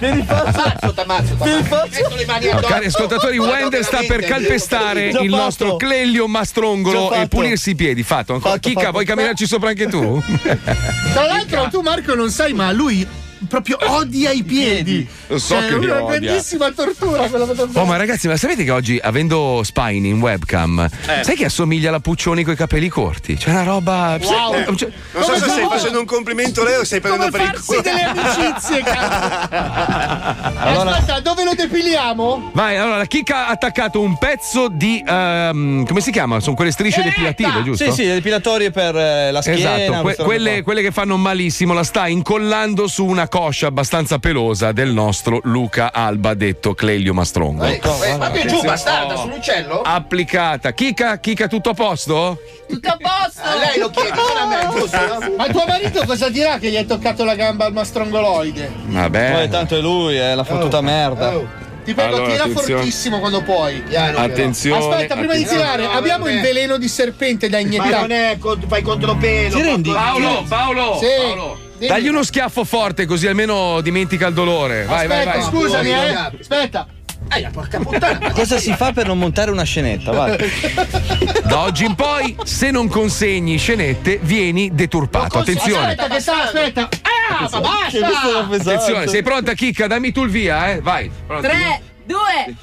vieni in faccia! T'ammazzo, t'ammazzo. Metto le mani addosso. cari ascoltatori, Wender sta per calpestare il nostro Clelio Mastrongolo e pulirsi i piedi. Fatto ancora. Chicca, vuoi camminarci sopra anche tu? Tra l'altro, tu, Marco, non sai, ma lui proprio odia i piedi. Lo so Cioè, che li una odia. grandissima tortura quella Oh, ma ragazzi, ma sapete che oggi, avendo Spine in webcam, sai che assomiglia alla Puccioni con i capelli corti? C'è una roba. Wow. Eh, cioè- Non so se stai facendo un complimento lei o stai prendendo Come per il culo. delle amicizie, cazzo. Aspetta, dove lo depiliamo? Vai, allora la chicca ha attaccato un pezzo di. ehm, come si chiama? Sono quelle strisce depilative, giusto? Sì, sì, le depilatorie per eh, la schiena. Esatto, que- quelle, quelle che fanno malissimo la sta incollando su una coscia abbastanza pelosa del nostro Luca Alba, detto Clelio Mastrongo. Eh, Ma più giù, bastarda, sull'uccello? Applicata. Chicca, Chicca, tutto a posto? Tutto a posto! A lei lo chiede, non a me, giusto? Ma tuo marito cosa dirà che gli hai toccato la gamba al mastrongoloide? Vabbè. Poi tanto è lui, è la fottuta merda. Ti prego, Allora, tira attenzione. fortissimo quando puoi. Attenzione. Aspetta, prima di attenzione. tirare, abbiamo il veleno di serpente da Ma non iniettare. è, fai contropelo. Ti rendi? Paolo, Paolo, Sì. Paolo. Dimmi. Dagli uno schiaffo forte così almeno dimentica il dolore. Vai, vai, Aspetta, vai. scusami, eh. Aspetta. Eh, porca puttana. Cosa si fa per non montare una scenetta? Vai. Da oggi in poi, se non consegni scenette, vieni deturpato. Attenzione. Aspetta, che sta, aspetta. Ah, ma basta! Attenzione, sei pronta, Chicca? Dammi tu il via, eh? Vai. Pronta? 3, 2,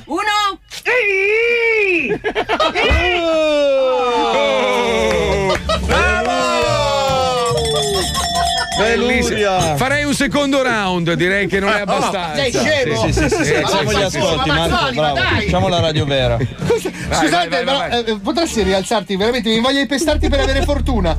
1. Bellissimo. Farei un secondo round, direi che non è abbastanza. sei scemo? Sì, sì, sì, sì, facciamo gli ascolti, Marco, bravo. Facciamo la radio vera. Scusate, però eh, potresti rialzarti? Veramente mi voglio pestarti per avere fortuna.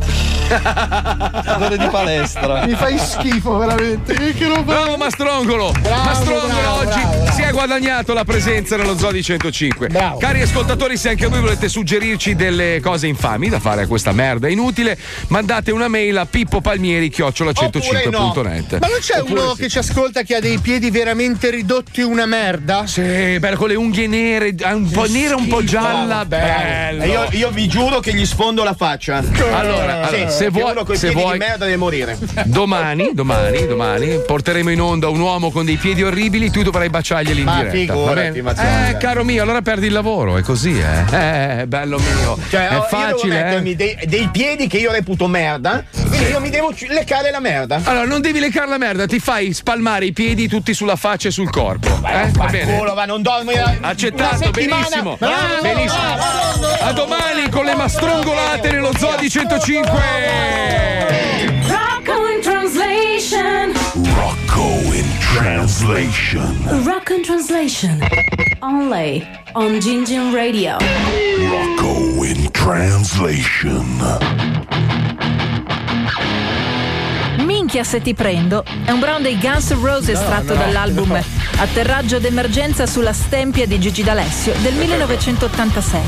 Giocatore di palestra. Mi fai schifo, veramente. Che roba. Bravo Mastrongolo! Bravo, Mastrongolo bravo, oggi bravo, si è guadagnato la presenza nello Zoo di 105. Cari ascoltatori, se anche voi volete suggerirci delle cose infami da fare a questa merda inutile, mandate una mail a pippopalmieri Oppure no. 105.net. Ma non c'è Oppure uno sì. che ci ascolta che ha dei piedi veramente ridotti una merda? Sì, bello, con le unghie nere, un po' nera, un po' gialla, bello. E io, io vi giuro che gli sfondo la faccia. Allora, Sì, allora, se vuoi- se piedi vuoi- di merda deve morire. Domani, domani, domani porteremo in onda un uomo con dei piedi orribili, tu dovrai baciargli Ma all'indiretta. va figurati, bene? Mazzonga. Eh, caro mio, allora perdi il lavoro, è così, eh. Eh, bello mio. Cioè, è io devo facile, eh. mettermi dei, dei piedi che io reputo merda. Quindi io mi devo leccare la merda. Allora, non devi leccare la merda, ti fai spalmare i piedi tutti sulla faccia e sul corpo. Eh? Va bene. Culo, va, non una Accettato, benissimo. Bravo, benissimo. A domani con le mastrongolate nello Zoo di 105. Rocco in translation. Rocco in translation. Rock in translation. Only on Gingin Radio. Rocco in translation. Minchia se ti prendo è un brano dei Guns N' Roses No, tratto no, dall'album no. Atterraggio d'emergenza sulla stempia di Gigi D'Alessio del 1986.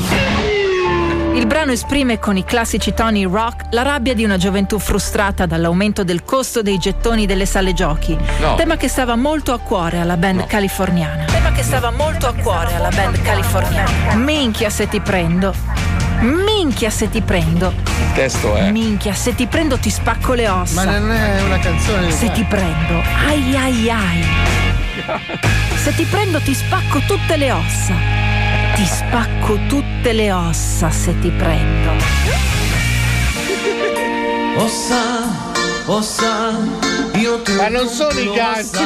Il brano esprime con i classici toni rock la rabbia di una gioventù frustrata dall'aumento del costo dei gettoni delle sale giochi, No. tema che stava molto a cuore alla band californiana. Tema che stava molto a cuore alla band californiana. Minchia se ti prendo. Minchia se ti prendo. Il testo è. Minchia, se ti prendo ti spacco le ossa. Ma non è una canzone Se ti prendo, ai ai ai. Se ti prendo ti spacco tutte le ossa. Ti spacco tutte le ossa se ti prendo. Ossa, ossa, Ma non sono i sa. questi.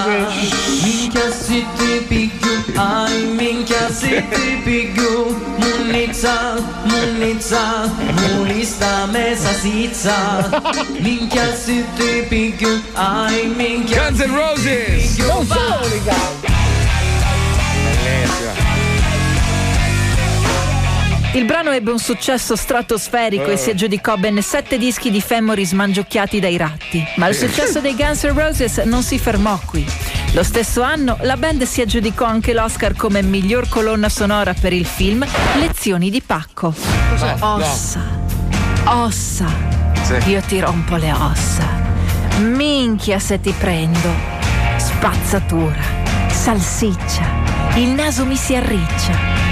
Minchia se ti piglio, ai minchia se ti piglio, munizza, munizza, mulista mesa sizza. Minchia se ti piglio, ai minchia Guns N' Roses! Non sono i ganzi. Il brano ebbe un successo stratosferico e si aggiudicò ben sette dischi di femori smangiocchiati dai ratti. Ma il successo dei Guns N' Roses non si fermò qui. Lo stesso anno la band si aggiudicò anche l'Oscar come miglior colonna sonora per il film Lezioni di Pacco. Ossa, ossa, Sì. io ti rompo le ossa. Minchia se ti prendo. Spazzatura, salsiccia, il naso mi si arriccia.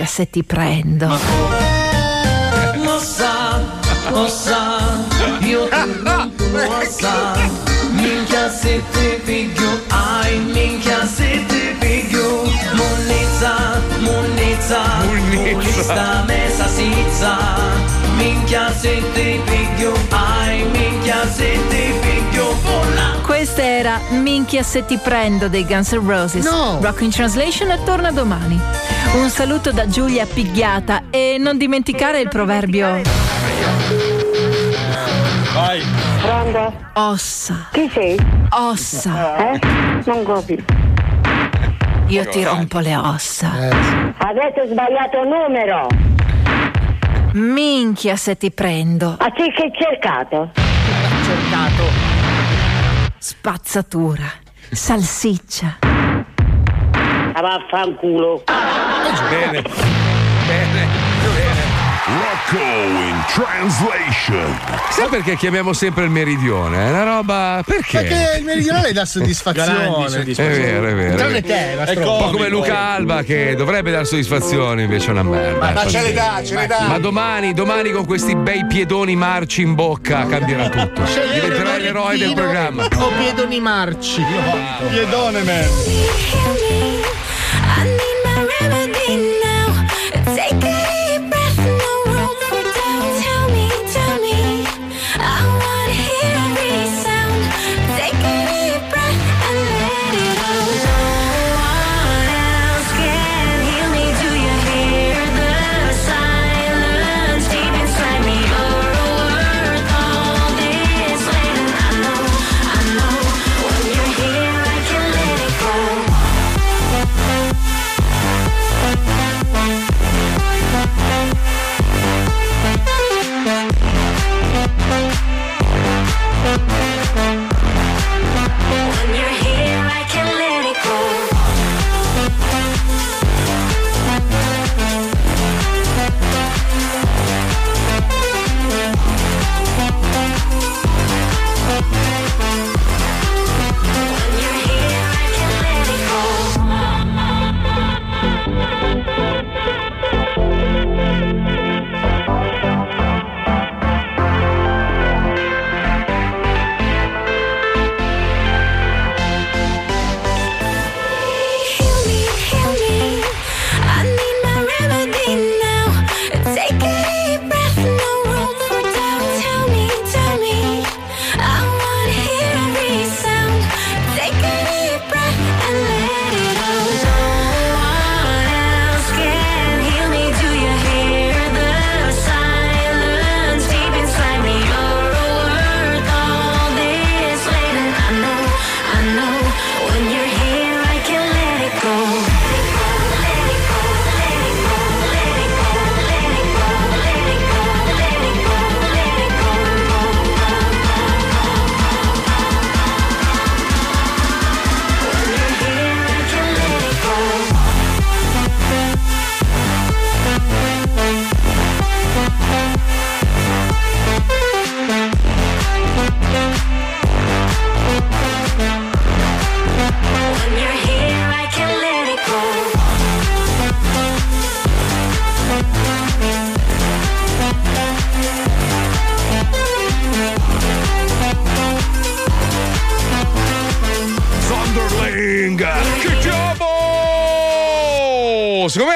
Minchia se ti prendo. Mossa, mossa, io ti rompo l'ossa. Minchia se ti piglio, ai minchia se ti piglio. Munnizza, munnizza, munnizza mesa sizza. Minchia se ti piglio, ai minchia se ti piglio. Questa era Minchia se ti prendo dei Guns N' Roses. No. Rock in Translation torna domani. Un saluto da Giulia Pigliata e non dimenticare il proverbio Vai. Pronto? Ossa. Chi sei? Ossa. Eh? Non capisco. Io ti rompo le ossa. Avete sbagliato numero. Minchia se ti prendo. A chi che cercato? Cercato. Spazzatura. Salsiccia. Ah, Vaffanculo. Bene. Bene. Rocco in translation. Sai perché chiamiamo sempre il meridione? È una roba. Perché? Perché il meridionale dà soddisfazione. È vero, è vero. Tranne è te. Mastro. Un po' come Luca Alba che dovrebbe dar soddisfazione, invece è una merda. Ma- ma ce le dà, ce le dà. Ma domani, domani con questi bei piedoni marci in bocca cambierà tutto. Diventerai l'eroe del programma. O piedoni marci. Piedone, man.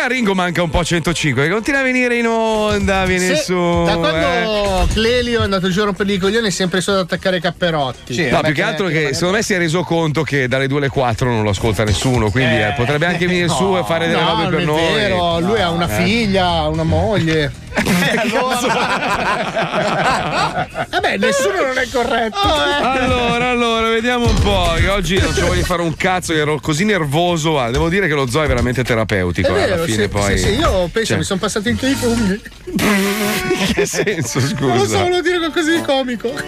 A Ringo manca un po' 105, perché continua a venire in onda, viene Se- su. da eh. quando Clelio è andato giù a rompere i coglioni è sempre solo ad attaccare i capperotti. no, più che altro che secondo me si è reso conto che dalle 2 alle 4 non lo ascolta nessuno, quindi eh, potrebbe anche venire su e fare delle no, robe per è noi. vero, lui ha una Eh. figlia, una moglie. Vabbè, nessuno non è corretto. Allora, allora, vediamo un po'. Che oggi non ci voglio fare un cazzo, ero così nervoso. ah, devo dire che lo zoo è veramente terapeutico. È eh, vero, alla fine sì, poi. sì, sì, io penso Cioè, mi sono passati anche i funghi. In che senso, Non lo so, scusa? volevo dire qualcosa di comico.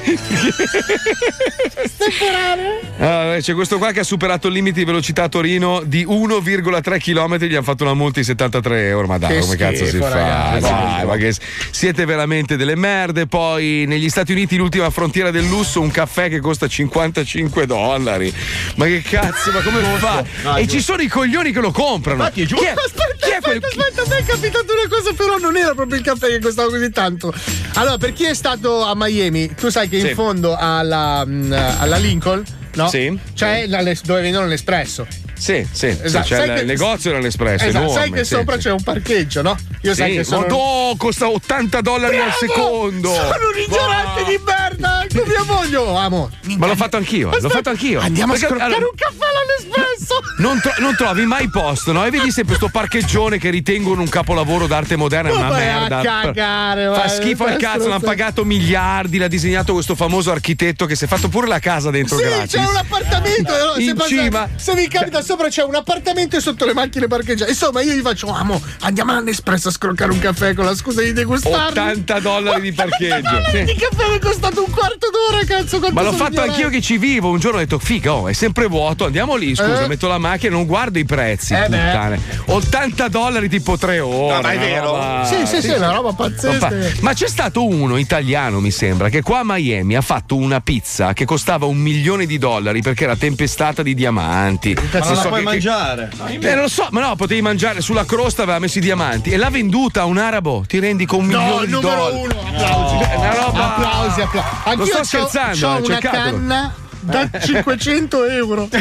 Stemporale. Allora, c'è questo qua che ha superato il limite di velocità a Torino di 1,3 km. Gli hanno fatto una multa di 73 euro. Ma dai, Che come cazzo si schifo, fa? ragazzi. Dai, ma che siete veramente delle merde. Poi negli Stati Uniti, l'ultima frontiera del lusso, un caffè che costa 55 dollari. Ma che cazzo, ma come fa? No, è e giusto. ci sono i coglioni che lo comprano. Chi è- Aspetta, aspetta, aspetta, a me è capitato una cosa, però non era proprio il caffè che costava così tanto. Allora, per chi è stato a Miami, tu sai che Sì. in fondo alla, mm, alla Lincoln, no? Sì. C'è la- dove vendono l'espresso. Sì, sì, Esatto, c'è sai il, che- negozio dell'espresso. Esatto, enorme, sai che sì, sopra sì. c'è un parcheggio, no? Io sai Sì, che sono. ma no, costa 80 dollari al secondo. Sono un ignorante di merda! Con mia moglie! Oh, amo! Ma l'ho fatto anch'io, l'ho fatto anch'io. Andiamo Perché- a scroccare allora, un caffè all'espresso! non, tro- non trovi mai posto, no? E vedi sempre sto parcheggione che ritengono un capolavoro d'arte moderna, è Ma una vai a merda. cagare, Fa vai, schifo al cazzo, l'hanno pagato miliardi, l'ha disegnato questo famoso architetto che si è fatto pure la casa dentro Sì, gratis. c'è un appartamento. se, In passa- cima. se vi capita sopra c'è un appartamento e sotto le macchine parcheggiate. Insomma, io gli faccio, amo, andiamo all'espresso a scroccare un caffè con la scusa di degustarlo. 80 dollari di parcheggio. sì. Il caffè mi è costato un quarto d'ora, cazzo. Ma l'ho fatto ignorante. anch'io che ci vivo. Un giorno ho detto, figa, oh, è sempre vuoto, andiamo lì, scusa, Eh. metto la macchina, non guardo i prezzi, Eh beh. puttane. 80 dollari tipo 3 ore. No, ma è vero? roba- Sì, sì, sì, è una roba pazzesca. Ma c'è stato uno italiano, mi sembra, che qua a Miami ha fatto una pizza che costava un milione di dollari perché era tempestata di diamanti. Ma non la so puoi che- che- mangiare. Eh, non lo so, ma no, potevi mangiare sulla crosta, aveva messo i diamanti e l'ha venduta a un arabo. Ti rendi con un No, milione di numero dollari? uno, applausi. È una roba. Applausi, applausi. Non Anch'io sto c'ho- scherzando, c'ho eh, una cercatelo. canna da 500 euro.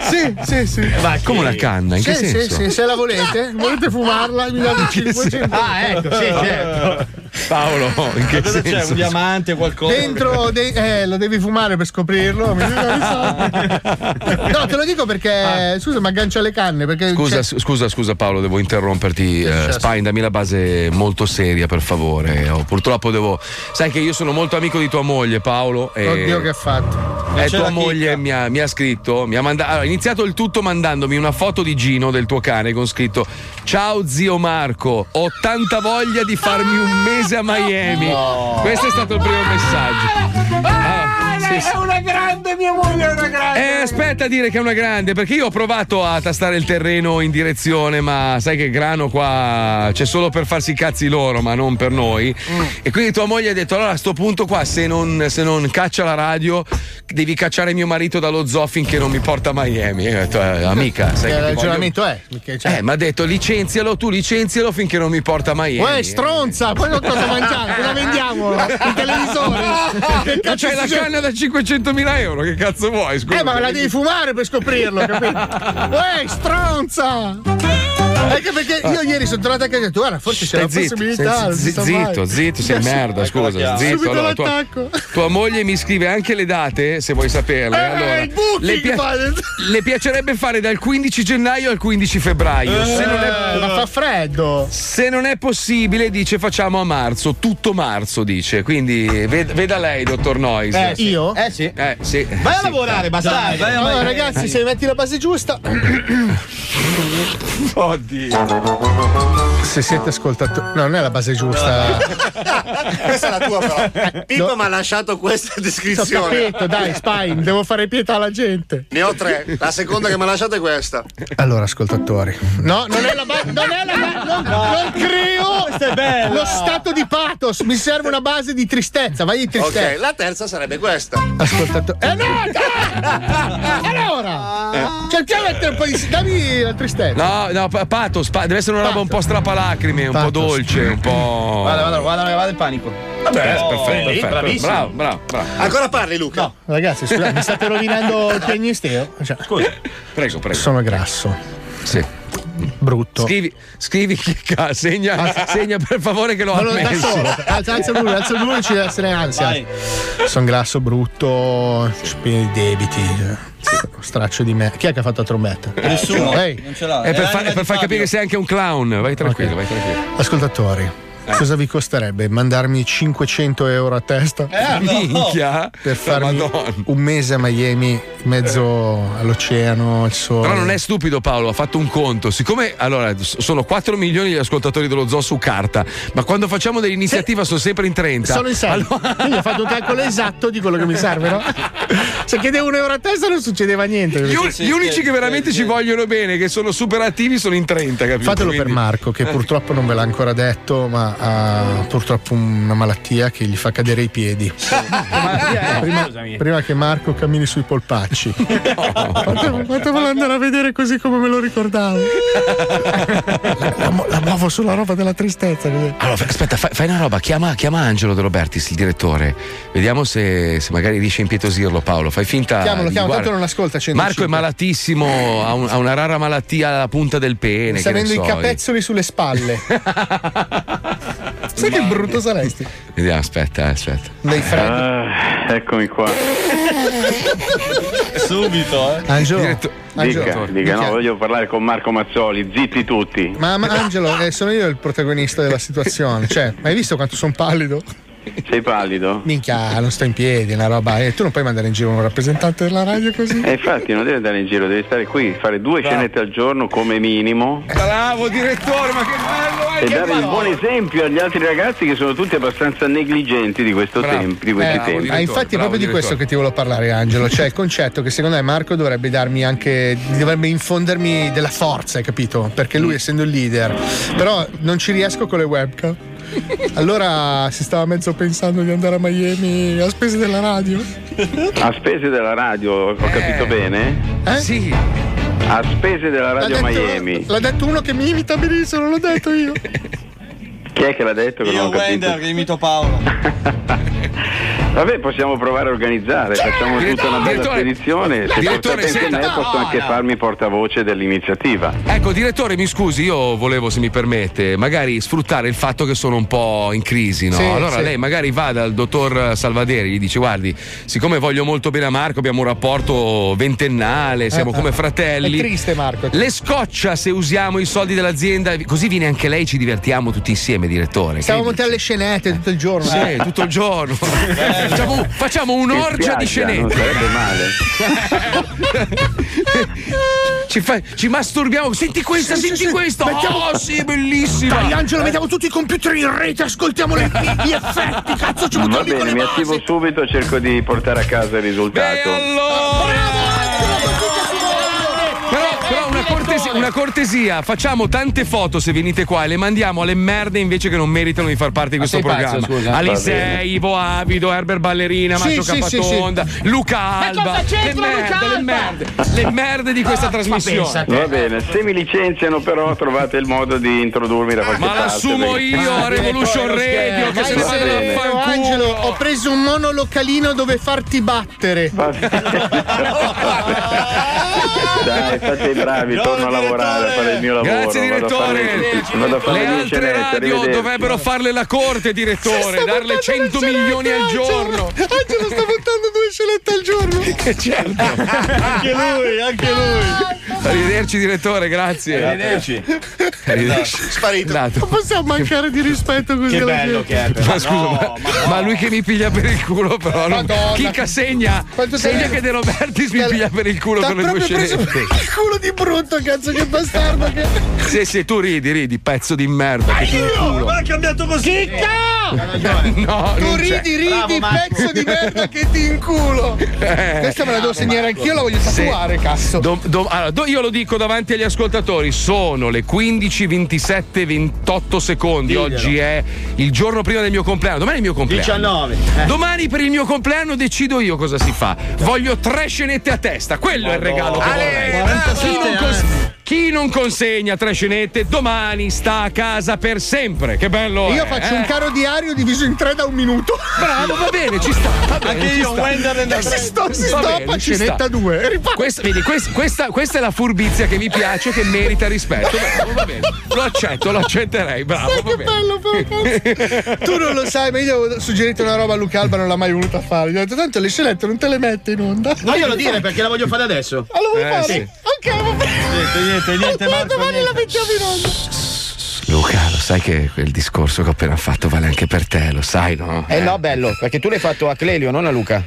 sì, sì, sì. Come una canna? In sì, che sì, senso? sì, se la volete, volete fumarla, mi date 500 Ah, ecco, sì, certo. Paolo, in che Cosa c'è? senso? Un diamante o qualcosa? Dentro, de- eh, lo devi fumare per scoprirlo. no, te lo dico perché. Scusa, mi aggancia le canne. Perché Scusa, c'è- scusa, scusa Paolo, devo interromperti. Eh, successo? Spine, dammi la base molto seria, per favore. Oh, purtroppo devo. Sai che io sono molto amico di tua moglie, Paolo. E... Oddio, che ha fatto? E c'è tua moglie mi ha, mi ha scritto, mi ha manda- allora, ha iniziato il tutto mandandomi una foto di Gino, del tuo cane, con scritto Ciao zio Marco, ho tanta voglia di farmi un mese a Miami. Questo è stato il primo messaggio. Sì, sì. È una grande, mia moglie è una grande. Eh, aspetta a dire che è una grande, perché io ho provato a tastare il terreno in direzione, ma sai che grano qua c'è solo per farsi i cazzi loro, ma non per noi. E quindi tua moglie ha detto: allora a sto punto qua, se non, se non caccia la radio, devi cacciare mio marito dallo zoo finché non mi porta a Miami. Io ho detto, eh, amica, sai Che ti ragionamento è? Voglio- c'è- Eh, mi ha detto licenzialo, tu licenzialo finché non mi porta a Miami. Uè, stronza, poi non cosa mangiare? Cosa vendiamo? Il televisore? Ma cazzo c'hai la canna da 500.000 euro, che cazzo vuoi? Scusa. Eh, ma la devi fumare per scoprirlo, capito? Uè, stronza! Anche perché io ieri sono tornato a casa e ho detto, guarda, forse c'è la possibilità. zitto, sa mai." zitto, sei merda, scusa, zitto. Subito Allora, tua, l'attacco. tua moglie mi scrive anche le date, se vuoi saperle. Eh, allora, il booking le, pia- le piacerebbe fare dal 15 gennaio al 15 febbraio. se, non Eh, è, ma fa freddo. se non è possibile, dice facciamo a marzo, tutto marzo, dice. Quindi ved- veda lei, dottor Noyes. Eh, io? Eh sì. Eh, sì. Vai a Sì. lavorare, basta. Allora, ragazzi, se metti la base giusta. Oddio. Se siete ascoltatori. No, non è la base giusta. Questa è la tua, però. Pippo mi ha lasciato questa Ho descrizione. capito, dai, Spine, devo fare pietà alla gente. Ne ho tre. La seconda che mi ha lasciato è questa. Allora, ascoltatori. No, non è la base. Non è la base. Non, non creo. Lo stato di pathos. Mi serve una base di tristezza. Vai di tristezza. Ok, la terza sarebbe questa. Ascoltatori. Eh no! Allora! Cerchiamo di mettere un po' di. Dammi la tristezza. No, no, pa- pathos, pa- deve essere una roba un po' strapalacrime, un po' Pathos. dolce, un po'. Guarda, guarda, guarda, guarda il panico. Vabbè, Oh, perfetto, perfetto. bravissimo. Bravo, bravo, bravo. Ancora parli, Luca? Ragazzi, scusate, mi state rovinando il piagnisteo. Cioè, Prego, prego. sono grasso. Sì. Brutto. Scrivi, scrivi che ca- segna, segna per favore che lo da ammesso. Alza, alza il volume, alza il volume, ci deve essere ansia. Sono grasso, brutto, pieno di debiti. Straccio di me. Chi è che ha fatto la trombetta? Nessuno. Ehi. Non ce l'ha. È per, fa- è per far capire che sei anche un clown. Vai tranquillo, vai tranquillo. Ascoltatori, cosa vi costerebbe mandarmi 500 euro a testa? Eh, no. Minchia. Per farmi Madonna. un mese a Miami, in mezzo all'oceano, al sole. Però non è stupido Paolo, ha fatto un conto. Siccome allora sono 4 milioni gli ascoltatori dello zoo su carta, ma quando facciamo dell'iniziativa sono sempre in 30. Sono in 6. Quindi ho fatto un calcolo esatto di quello che mi serve, no? Se chiedevo un euro a testa non succedeva niente. Gli, gli unici che veramente ci vogliono bene, che sono super attivi, sono in 30, capito? Fatelo per Quindi- Marco, che purtroppo non ve l'ha ancora detto, ma ha purtroppo una malattia che gli fa cadere i piedi. prima, prima che Marco cammini sui polpacci. Fatemelo fatemelo andare a vedere così come me lo ricordavo. La, la la muovo sulla roba della tristezza. così. Allora, aspetta, fai, fai una roba, chiama, chiama Angelo De Robertis, il direttore. Vediamo se, se magari riesci a impietosirlo, Paolo. Fai finta. Chiamalo, chiamalo, guarda, tanto non ascolta. 105. Marco è malatissimo, ha, un- ha una rara malattia alla punta del pene. Sta avendo i so. capezzoli sulle spalle. Sai che brutto saresti? Vediamo, aspetta, aspetta. Dei freddi. Ah, eccomi qua. Subito, eh. Angelo, Dica, Angelo, dica, no, minchia. voglio parlare con Marco Mazzoli, zitti tutti. Ma, ma Angelo, eh, sono io il protagonista della situazione. Cioè, hai visto quanto sono pallido? Sei pallido? Minchia, non sto in piedi, una roba. E tu non puoi mandare in giro un rappresentante della radio così? E infatti non devi andare in giro, devi stare qui, fare due Bravo. scenette al giorno come minimo Bravo direttore, ma che bello è e che dare il bello. buon esempio agli altri ragazzi che sono tutti abbastanza negligenti di, questo Bravo. tempo, di questi Eh, tempi. ah, infatti è proprio di questo che ti volevo parlare, Angelo. Cioè il concetto che secondo me Marco dovrebbe darmi anche. dovrebbe infondermi della forza, hai capito? Perché lui essendo il leader. Però non ci riesco con le webcam. Allora si stava mezzo pensando di andare a Miami a spese della radio. A spese della radio, ho capito bene? Eh? Sì. A spese della radio L'ha detto- Miami. L'ha detto uno che mi imita benissimo, non l'ho detto io. Chi è che l'ha detto che non Io ho capito? Wender che imito Paolo. Vabbè, possiamo provare a organizzare, facciamo tutta una bella Direttore, spedizione. Se direttore, portate senta. me, posso anche farmi portavoce dell'iniziativa. Ecco, direttore, mi scusi, io volevo, se mi permette, magari sfruttare il fatto che sono un po' in crisi, no? Sì, allora sì. lei magari va dal dottor Salvaderi, gli dice: Guardi, siccome voglio molto bene a Marco, abbiamo un rapporto ventennale, siamo Eh, come eh. fratelli. È triste, Marco. Le scoccia se usiamo i soldi dell'azienda, così viene anche lei, ci divertiamo tutti insieme, direttore. Stiamo montando le scenette tutto il giorno. Sì, tutto il giorno. facciamo, facciamo un'orgia di spiaggia, non scenette. sarebbe male. Ci, fa- ci masturbiamo. Senti questa, senti questa. Oh, sì, bellissima. Dai, Angelo, mettiamo tutti i computer in rete, ascoltiamo le- gli effetti. Cazzo, ci Va buttiamo con bene, mi attivo subito e cerco di portare a casa il risultato. Però, cortesia, una cortesia, facciamo tante foto se venite qua e le mandiamo alle merde invece che non meritano di far parte di questo pazzo, programma. Alisei. Ivo Avido, Herbert Ballerina, Sì, Macio sì, sì, Capatonda, Luca Alba. cosa Le merde, le merde, le merde di questa trasmissione. Va bene, se mi licenziano però trovate il modo di introdurmi da qualche Ma parte. l'assumo perché- io a Revolution Radio che se ne fanculo. Angelo, ho preso un monolocalino dove farti battere. Dai, fate i bravi, torno a lavorare a fare il mio lavoro. Grazie vado a fare- direttore. Vado a fare Le le altre radio dovrebbero farle la corte, direttore, darle 100 milioni al giorno. Angelo sta buttando due scenette al giorno. certo. Anche lui, anche lui. Arrivederci direttore, grazie. Arrivederci. Arrivederci. Sparito. Andato. Non possiamo mancare di rispetto così. Che bello che è, però. Ma scusa, ma, ma lui che mi piglia per il culo, però. Non... Madonna. Chicca segna. Quanto segna che De Robertis mi piglia per il culo con le due per il culo di brutto, cazzo, che bastardo che. Sì, sì, tu ridi, ridi, pezzo di merda. Che ti culo. Ma ha cambiato così. No, Tu non c'è. ridi, ridi, pezzo di merda che ti inculo. Eh. Questa me la devo segnare anch'io, la voglio tatuare, cazzo. Do- do- allora, do- io lo dico davanti agli ascoltatori: sono le 15, 27, 28 secondi. Diglielo. Oggi è il giorno prima del mio compleanno. Domani è il mio compleanno. 19. Eh. Domani per il mio compleanno decido io cosa si fa. Voglio tre scenette a testa. Quello è il regalo che vorrei. Chi non, cons- chi non consegna tre scenette domani sta a casa per sempre. Che bello! Io è, faccio eh? un caro diario diviso in tre da un minuto. Bravo, va bene, ci sta. va bene, Anche ci io, sta. Wendell and the Si sto- si stoppa, bene, ci scenetta sta. due, e. Questa, vedi, quest- questa, questa è la furbizia che mi piace, che merita rispetto. Bravo, va bene. Lo accetto, lo accetterei. Bravo, Sai va che bene. bello, però, cazzo. Tu non lo sai, ma io avevo suggerito una roba a Luca Alba, non l'ha mai voluta fare. Gli ho detto, tanto le scenette non te le mette in onda. Voglielo dire perché la voglio fare adesso. Ah, lo vuoi Eh, fare? sì. Ok, va bene. Niente, niente, niente, Ma Marco, domani la mettiamo in onda. Luca, lo sai che quel discorso che ho appena fatto vale anche per te, lo sai, no? Eh no, bello, perché tu l'hai fatto a Clelio, non a Luca.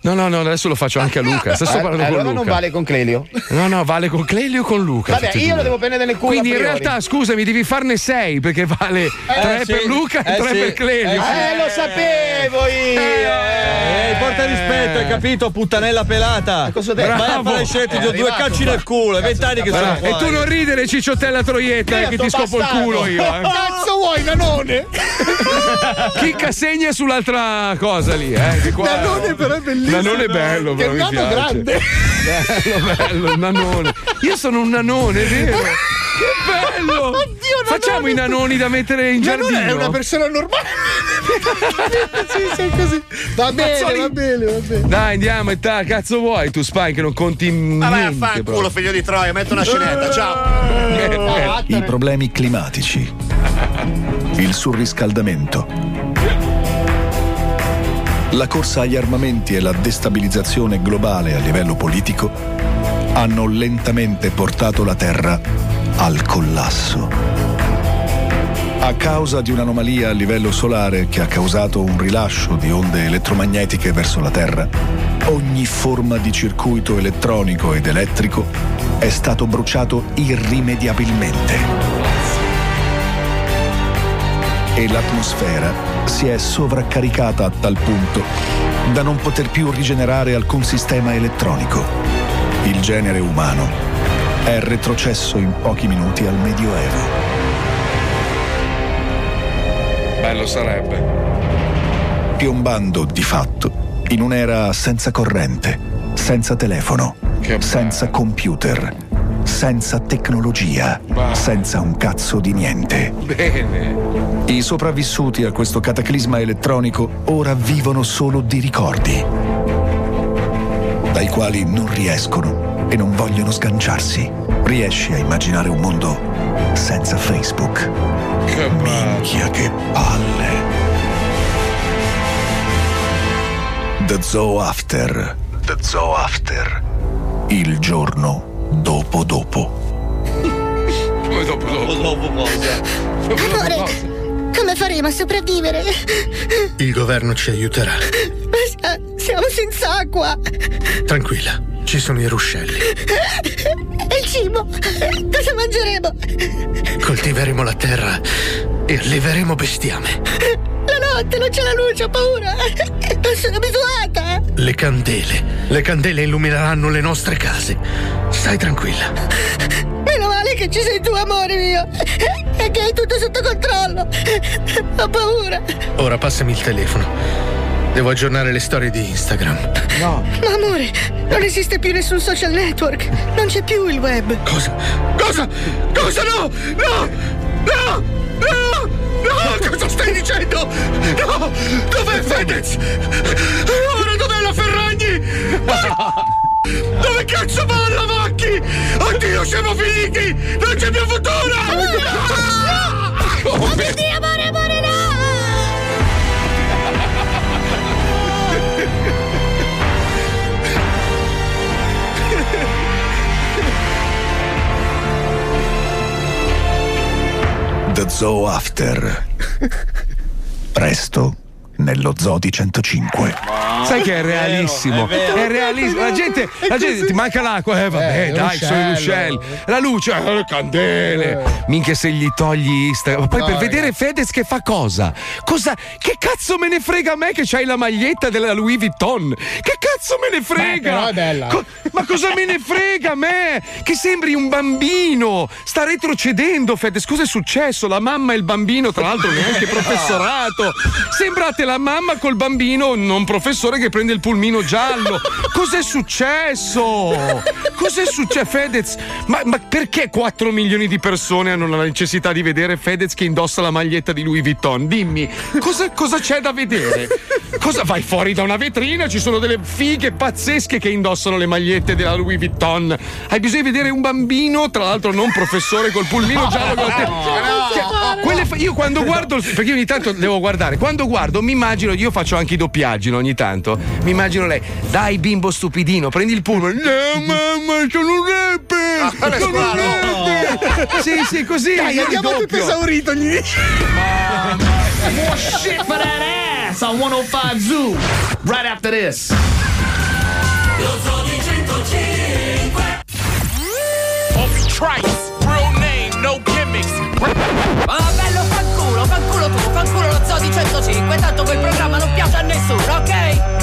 No, no, no, adesso lo faccio anche a Luca. Sto Eh, parlando con allora Luca. non vale con Clelio. No, no, vale con Clelio o con Luca. Vabbè, io due. lo devo prendere nel culo. Quindi in realtà, scusami, devi farne sei perché vale tre sì. per Luca e Eh, tre sì. per Clelio. Eh, lo sapevo io. Eh, porta rispetto, hai capito, puttanella pelata. cosa ho detto? Vai a Bravo. fare scelte, ti do due arrivato calci nel culo, è vent'anni che sono. E tu non ridere, cicciottella troietta, eh, che ti scopo il culo io. Eh. Cazzo vuoi, nanone? Chicca segna sull'altra cosa lì, eh. Nanone però è bellissimo. Nanone è bello, però mi piace. grande. Bello, bello, il nanone. Io sono un nanone, vero? Che bello! Oddio, Facciamo i nanoni da mettere in Nanone giardino. è una persona normale. sì, sei così. Va bene, Mazzoli. va bene, va bene. Dai, andiamo e ta, cazzo vuoi tu, Spine, che non conti Ma vai a niente. fanculo, proprio. figlio di Troia, metto una scenetta, ciao. I problemi climatici. Il surriscaldamento. La corsa agli armamenti e la destabilizzazione globale a livello politico hanno lentamente portato la Terra al collasso. A causa di un'anomalia a livello solare che ha causato un rilascio di onde elettromagnetiche verso la Terra, ogni forma di circuito elettronico ed elettrico è stato bruciato irrimediabilmente e l'atmosfera si è sovraccaricata a tal punto da non poter più rigenerare alcun sistema elettronico. Il genere umano è retrocesso in pochi minuti al Medioevo. Bello sarebbe. piombando di fatto in un'era senza corrente, senza telefono, senza computer, senza tecnologia, senza un cazzo di niente. Bene. I sopravvissuti a questo cataclisma elettronico ora vivono solo di ricordi, dai quali non riescono e non vogliono sganciarsi. Riesci a immaginare un mondo senza Facebook? Che Minchia che palle! The Zoo After. The Zoo After. Il giorno dopo dopo. Come dopo dopo? Dopo cosa? Amore, come faremo a sopravvivere? Il governo ci aiuterà. Ma sia- siamo senza acqua. Tranquilla, ci sono i ruscelli. E il cibo? Cosa mangeremo? Coltiveremo la terra e alleveremo bestiame. Notte non c'è la luce, ho paura. Non sono abituata. Le candele. Le candele illumineranno le nostre case. Stai tranquilla. Meno male che ci sei tu, amore mio. E che hai tutto sotto controllo. Ho paura. Ora passami il telefono. Devo aggiornare le storie di Instagram. No. Ma amore, non esiste più nessun social network. Non c'è più il web. Cosa? Cosa? Cosa? No! No! No! No! No! Cosa stai dicendo? No! Dov'è Fedez? Ora dov'è la Ferragni? Dove cazzo va la Macchi? Oddio, siamo finiti! Non c'è più futuro! Oh mio Dio, amore, amore, no! The Zoo After. Presto nello Zoo di 105. Sai che è realissimo? è vero. È, realissimo. La gente, la gente ti manca l'acqua, eh vabbè, Eh, dai, sono i l'uccello. ruscelli. La luce, eh, le candele. Minchia se gli togli Instagram. Ma poi No, per ragazzi. vedere Fedez che fa cosa? Cosa? Che cazzo me ne frega a me che c'hai la maglietta della Louis Vuitton? Che cazzo me ne frega? è bella. Co- ma cosa me ne frega a me? Che sembri un bambino. Sta retrocedendo, Fedez. Cosa è successo? La mamma e il bambino, tra l'altro, neanche professorato. Sembrate la mamma col bambino, non professore, che prende il pulmino giallo. Cos'è successo? Cos'è successo, Fedez? Ma, ma perché 4 milioni di persone hanno la necessità di vedere Fedez che indossa la maglietta di Louis Vuitton? Dimmi, cosa, cosa c'è da vedere? Cosa vai fuori da una vetrina? Ci sono delle fighe pazzesche che indossano le magliette della Louis Vuitton. Hai bisogno di vedere un bambino, tra l'altro non professore, col pulmino giallo. con la te- Cioè, fa- io quando guardo, perché ogni tanto devo guardare, quando guardo mi immagino, io faccio anche i doppiaggi no, ogni tanto, mi immagino lei, dai bimbo stupidino, prendi il pullman, no mamma sono un rapper, sono un rapper. Sì, sì, così. Dai, andiamo doppio. esaurito, gli dici. More shit for that ass on 105 Zoo. Right after this. Obi Trice, real name, no gimmicks. Di 105 Tanto quel programma non piace a nessuno, ok?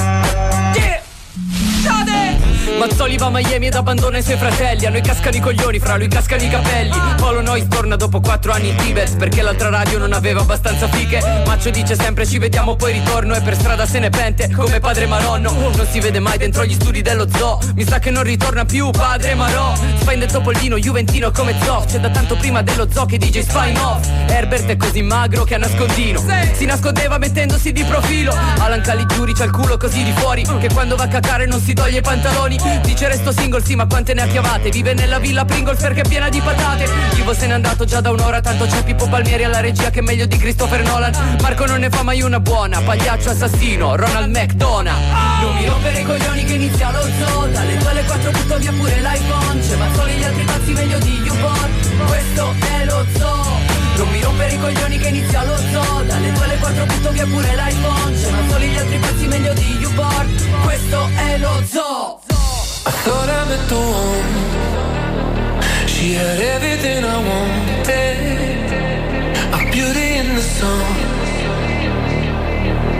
Sciade! Mazzoli va a Miami ed abbandona i suoi fratelli. A noi cascano i coglioni, fra lui cascano i capelli. Polo Nois torna dopo 4 anni in Tibet Perché l'altra radio non aveva abbastanza fiche. Maccio dice sempre ci vediamo poi ritorno E per strada se ne pente come padre Maronno. Non si vede mai dentro gli studi dello zoo. Mi sa che non ritorna più padre Marò. Spende Topolino, Juventino come Zoff. C'è da tanto prima dello zoo che DJ Spine Off. Herbert è così magro che a nascondino. Si nascondeva mettendosi di profilo. Alan Caligiuri c'ha il culo così di fuori Che quando va a cacare non si toglie i pantaloni. Dice resto single sì ma quante ne ha chiamate Vive nella villa Pringles perché è piena di patate. Ivo se n'è andato già da un'ora Tanto c'è Pippo Palmieri alla regia che è meglio di Christopher Nolan. Marco non ne fa mai una buona Pagliaccio assassino Ronald McDonald. Non mi rompere i coglioni che inizia lo zoo. Dalle 2 alle 4 butto via pure l'iPhone. C'è Mazzoli gli altri pazzi meglio di YouPorn Questo è lo zoo non mi rompere i coglioni che inizia lo zoo Dalle 2 alle 4 butto via pure l'iPhone C'è e gli altri pazzi meglio di YouPorn Questo è lo zoo I thought I met. She had everything I wanted. A beauty in the sun.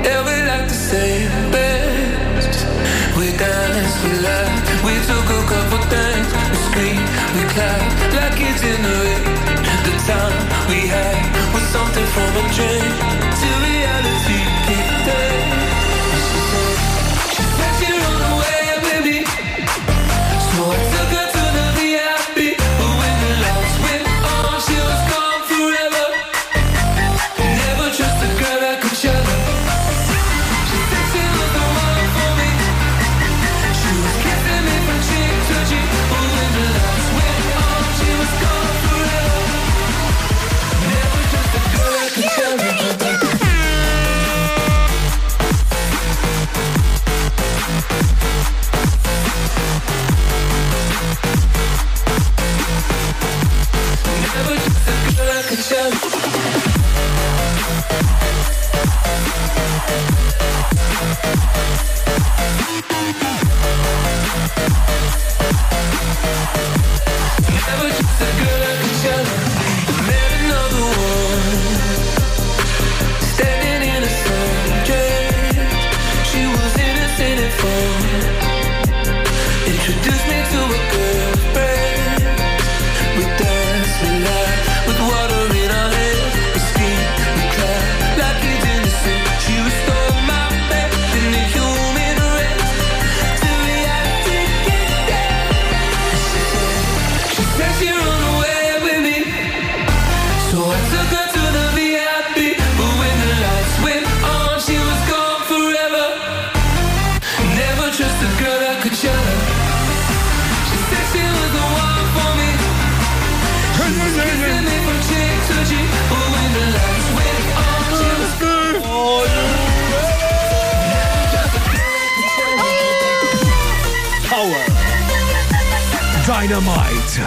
Yeah, like to say best. We danced, we laughed, we took a couple things. We screamed, we clapped like kids in the rain. We had was something from a dream. Dynamite.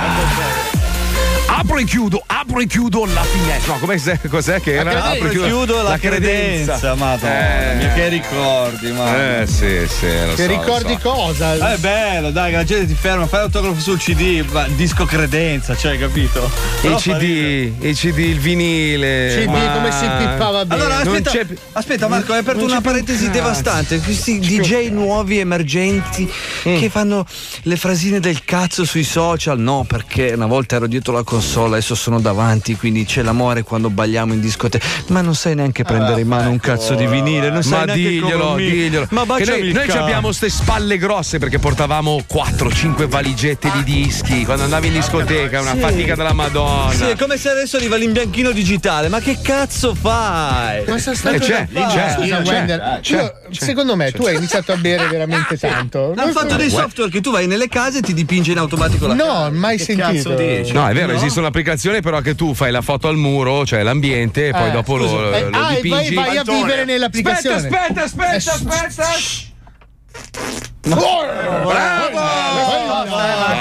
Apro e chiudo, apro e chiudo la finestra. No, com'è, se- cos'è che era? credenza. Apro e Chiudo la credenza, madonna mia, che ricordi, mamma. Eh, sì, sì, lo Che so, lo ricordi so. cosa? Eh, è bello, dai, che la gente ti ferma, fai l'autografo sul CD, ma disco credenza, cioè, capito? I Però fa CD, i CD, il vinile. CD, ma- come si pippava bene. Allora, aspetta, aspetta Marco, hai aperto una parentesi cazzo. devastante. Questi DJ nuovi emergenti Mm. che fanno le frasine del cazzo sui social. No, perché una volta ero dietro la console so, adesso sono davanti, quindi c'è l'amore quando balliamo in discoteca. Ma non sai neanche prendere in mano un cazzo di vinile, non sai Ma neanche diglielo, come diglielo. Ma noi, noi abbiamo queste spalle grosse perché portavamo 4-5 valigette di dischi quando andavi in discoteca, una Sì. fatica della Madonna. Sì, è come se adesso arriva l'imbianchino digitale. Ma che cazzo fai? Ma sta Eh, c'è, fare? c'è, Scusa, c'è, Wender, c'è, io- c'è. secondo me tu hai iniziato a bere veramente tanto. Hanno fatto dei software che tu vai nelle case e ti dipinge in automatico la No, mai Che sentito. No, è vero, No? esiste un'applicazione però che tu fai la foto al muro, cioè l'ambiente, e poi Eh, dopo lo, scusa. Eh, lo ah, e vai, dipingi. vai a vivere nell'applicazione. Aspetta, aspetta, aspetta, aspetta. Eh,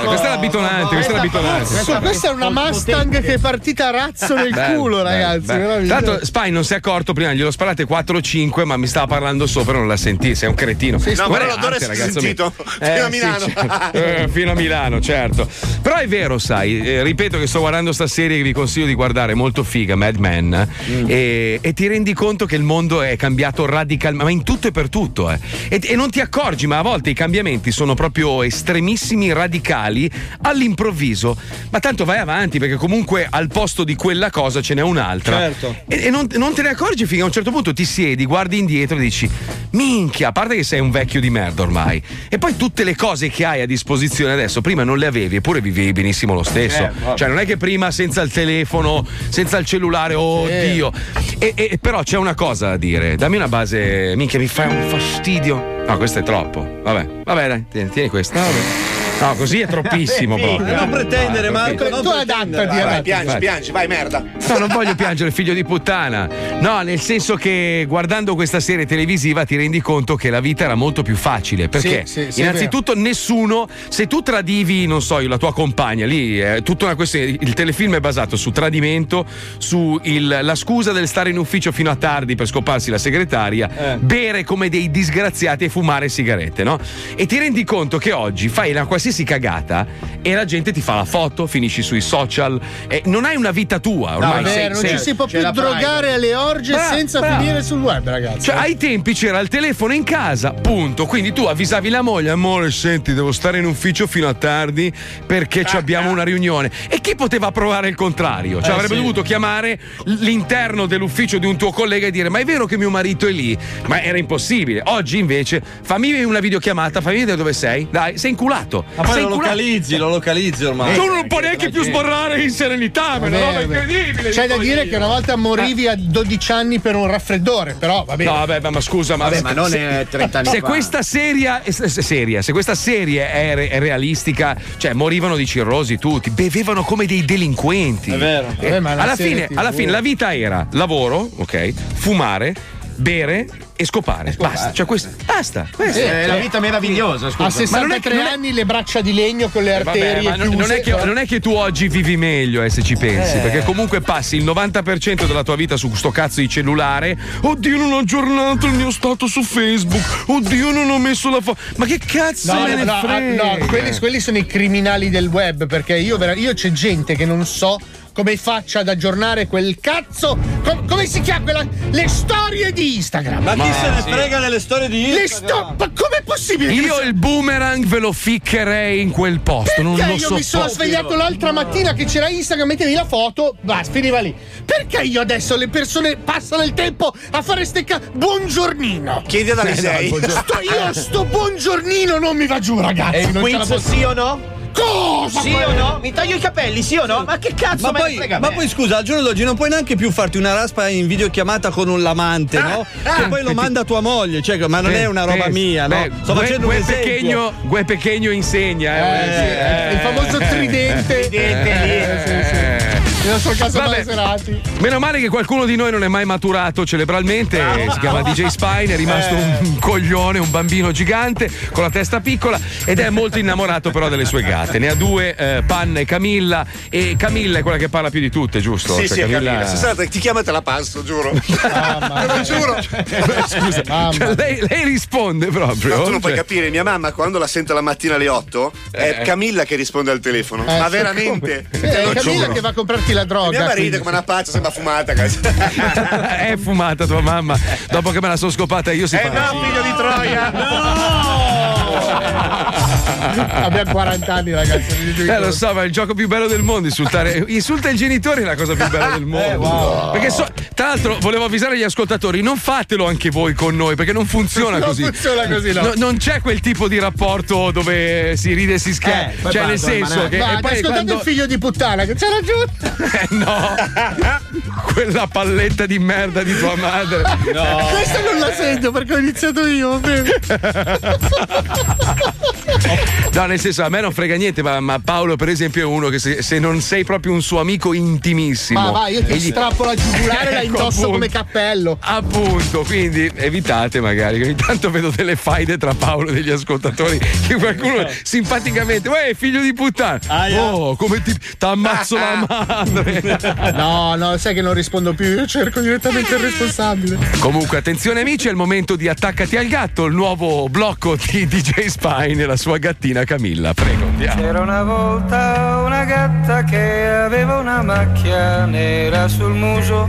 questa è la bitonante, questa è la bitonante. Questa è una Mustang che è partita a razzo nel Bello, culo, ragazzi. bello. Tra l'altro, Spy non si è accorto prima, glielo sparate 4 o 5, ma mi stava parlando sopra non l'ha sentito. Sei un cretino. No, Guarda però l'odore si è sentito. mio. Fino a sì, Milano. certo. Eh, fino a Milano, certo. Però è vero, sai, eh, ripeto che sto guardando sta serie che vi consiglio di guardare, molto figa, Mad Men, Mm. e, e ti rendi conto che il mondo è cambiato radicalmente, ma in tutto e per tutto. eh. E, e non ti accorgi, ma a volte i cambiamenti sono proprio estremissimi, radicali, all'improvviso. Ma tanto vai avanti, perché comunque al posto di quella cosa ce n'è un'altra. Certo. E, e non, non te ne accorgi finché a un certo punto ti siedi, guardi indietro e dici: Minchia, a parte che sei un vecchio di merda ormai. E poi tutte le cose che hai a disposizione adesso, prima non le avevi, eppure vivevi benissimo lo stesso. Eh, cioè, non è che prima senza il telefono, senza il cellulare, oddio. E, e- però c'è una cosa da dire: dammi una base, minchia, mi fai un fastidio. No, questo è troppo. Vabbè, vabbè, dai, tieni, tieni questo. No, così è troppissimo proprio. Non pretendere, Ah, Marco. Non Tu adattati, Vai, piangi, Vai. piangi, vai, merda. No, non voglio piangere, figlio di puttana. No, nel senso che guardando questa serie televisiva ti rendi conto che la vita era molto più facile. Perché? Sì, sì, sì, innanzitutto, nessuno, se tu tradivi, non so, io, la tua compagna, lì è tutta una questione. Il telefilm è basato su tradimento, su il- la scusa del stare in ufficio fino a tardi per scoparsi la segretaria, bere come dei disgraziati e fumare sigarette, no? E ti rendi conto che oggi fai una qualsiasi cagata e la gente ti fa la foto, finisci sui social, e non hai una vita tua. Ormai Vabbè, sei- non sei- ci si può più drogare alle orge Bravo, senza bravo. finire sul web, ragazzi. Cioè, ai tempi c'era il telefono in casa, punto. Quindi tu avvisavi la moglie, amore, senti, devo stare in ufficio fino a tardi perché ci abbiamo una riunione. E chi poteva provare il contrario? Cioè, Eh, avrebbe sì. dovuto chiamare l'interno dell'ufficio di un tuo collega e dire: Ma è vero che mio marito è lì? Ma era impossibile. Oggi invece, fammi una videochiamata, fammi vedere dove sei. Dai, sei inculato. Ma poi sei lo localizzi, lo localizzi ormai. Tu non puoi neanche più sborrare in serenità, ma è una roba incredibile. C'è da dire io. che una volta morivi a 12 anni per un raffreddore, però va bene. No, vabbè, ma, ma scusa, ma, Vabbè, ma non se- è 30 anni Se fa. questa serie, se, se- seria, se questa serie è, re- è realistica, cioè morivano di cirrosi tutti, bevevano come dei delinquenti. È vero. Eh, Vabbè, alla, fine, alla fine la vita era lavoro, ok, fumare, bere e scopare. Basta, cioè questo, basta. questo. È la vita meravigliosa, A scusa. Ma non è 63 non è- anni le braccia di legno con le Eh, vabbè, arterie ma non, non è che, non è che tu oggi vivi meglio, eh, se ci pensi, Eh. perché comunque passi il 90% della tua vita su sto cazzo di cellulare. Oddio, non ho aggiornato il mio stato su Facebook. Oddio, non ho messo la foto. Ma che cazzo No, me ne no, no, frega? no, quelli, quelli sono i criminali del web perché io, io c'è gente che non so come faccia ad aggiornare quel cazzo. com- come si chiama quella? Le storie di Instagram. Ma chi Ma se ne sì. frega delle storie di Le Instagram? sto- ma com'è possibile? che Io non il boomerang ve lo ficcherei in quel posto. Non Perché lo io so. mi sono svegliato l'altra mattina che c'era Instagram, mettevi la foto, basta, finiva lì. Perché io adesso le persone passano il tempo a fare ste ca... Buongiornino! Chiedi ad Alisei. Sto, io sto buongiornino non mi va giù, ragazzi. E il non quiz sì o no? Cosa? Sì o no? Mi taglio i capelli, sì o no? Ma che cazzo Ma poi, frega ma me? poi scusa, al giorno d'oggi non puoi neanche più farti una raspa in videochiamata con un lamante, no? ah, che poi lo manda tua moglie, cioè, ma non è una roba Eh, mia, no? beh, Sto Gue- facendo un Gue esempio. Pechegno, Gue Pechegno insegna. Eh, Eh, sì, il famoso tridente. Tridente lì. Eh. Nel nostro caso. Maserati. Meno male che qualcuno di noi non è mai maturato cerebralmente, si chiama DJ Spine, è rimasto un coglione, un bambino gigante con la testa piccola ed è molto innamorato però delle sue gatte. Ne ha due, eh, Panna e Camilla e Camilla è quella che parla più di tutte, giusto? Sì, Cioè, sì, Camilla. Stasera ti chiama te la passo, giuro. Mamma Te lo giuro. Scusa, Mamma. cioè, lei, lei risponde proprio. No, tu non puoi Cioè, capire, mia mamma quando la sento la mattina alle 8 è Eh. Camilla che risponde al telefono. Eh, Ma sì, veramente? Sì, è Camilla giuro. che va a comprarti metti la droga. Mia marito quindi. come una pazza, sembra fumata. È fumata tua mamma. Dopo che me la sono scopata io si Eh fa. no, figlio di Troia. Abbiamo 40 anni, ragazzi. Eh, lo so, ma è il gioco più bello del mondo. Insultare, insulta i genitori è la cosa più bella del mondo. Perché so- tra l'altro, volevo avvisare gli ascoltatori: non fatelo anche voi con noi, perché non funziona Non così. funziona così, no. non c'è quel tipo di rapporto dove si ride e si scherza. Eh, cioè, nel senso che. Ma e poi ascoltate quando- il figlio di puttana che c'era giù. Eh, no, quella palletta di merda di tua madre. No. Questa non la sento perché ho iniziato io, va bene. No, nel senso, a me non frega niente, ma, ma Paolo, per esempio, è uno che se, se non sei proprio un suo amico intimissimo. Ma vai, io ti e gli- strappo la giugulare e la Ecco, indosso appunto. come cappello. Appunto, quindi evitate magari, che ogni tanto vedo delle faide tra Paolo e degli ascoltatori che qualcuno simpaticamente, uè figlio di puttana, oh come ti t'ammazzo la madre. No, no, sai che non rispondo più, io cerco direttamente il responsabile. Comunque attenzione amici, è il momento di Attaccati al gatto, il nuovo blocco di DJ Spine e la sua gattina Camilla, prego. andiamo. C'era una volta una gatta che aveva una macchia nera sul muso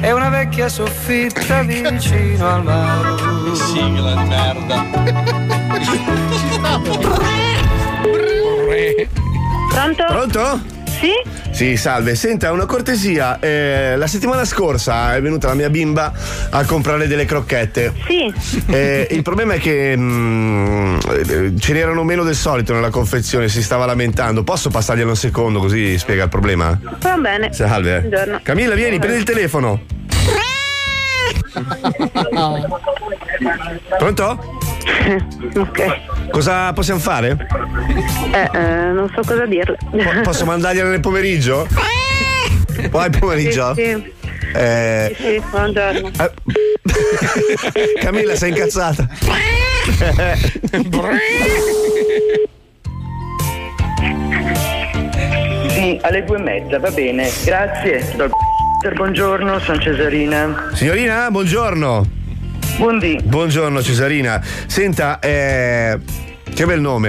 e una vecchia soffitta vicino al mare. Sigla di merda. Pronto? Pronto? Sì? Sì, salve. Senta, una cortesia. eh, la settimana scorsa è venuta la mia bimba a comprare delle crocchette. Sì. Eh, il problema è che mm, eh, ce n'erano meno del solito nella confezione, si stava lamentando. Posso passarglielo un secondo così spiega il problema? Va bene. Salve. Buongiorno. Camilla, vieni, prendi il telefono. Pronto? ok. Cosa possiamo fare? Eh, eh, non so cosa dirle. Po- Posso mandargliela nel pomeriggio? Poi pomeriggio? Sì, sì. Eh, Sì, sì, buongiorno. Camilla, sei incazzata? Sì, alle due e mezza, va bene. Grazie. Buongiorno, sono Cesarina. Signorina, buongiorno. Buondì. Buongiorno Cesarina. Senta, eh, che bel nome.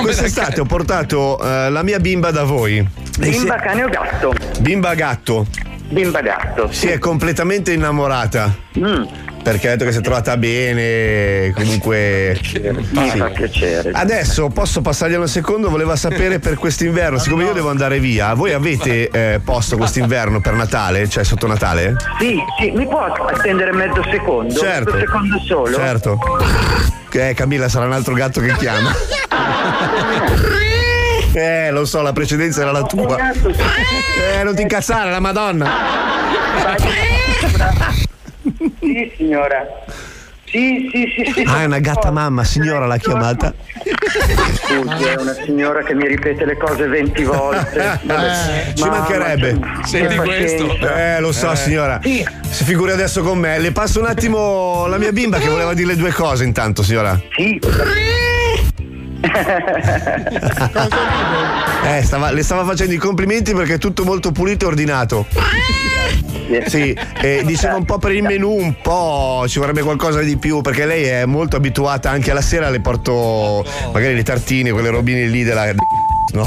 Quest'estate ho portato eh, la mia bimba da voi. Bimba, cane o gatto? Bimba gatto. Bimba gatto. Si è completamente innamorata. Mm. Perché ha detto che si è trovata bene, comunque. Sì. fa piacere. Adesso posso passarglielo un secondo, voleva sapere per quest'inverno, siccome io devo andare via, voi avete eh, posto quest'inverno per Natale, cioè sotto Natale? Sì, sì, mi può attendere mezzo secondo? Certo. Un secondo solo? Certo. Eh, Camilla sarà un altro gatto che chiama. Eh, lo so, la precedenza era la tua. Eh, non ti incazzare, la Madonna. Sì, signora. Sì, sì, sì, sì. Ah, è una gatta mamma, signora l'ha chiamata. Scusi, è una signora che mi ripete le cose 20 volte. Vabbè, Ci mamma, mancherebbe. che- che pazienza. Eh, lo so, Eh. signora. Si figuri adesso con me. Le passo un attimo la mia bimba che voleva dirle due cose intanto, signora. Sì. Eh, stava- le stava facendo i complimenti perché è tutto molto pulito e ordinato. Sì, e diceva un po' per il menù, un po' ci vorrebbe qualcosa di più perché lei è molto abituata anche alla sera le porto magari le tartine, quelle robine lì della no?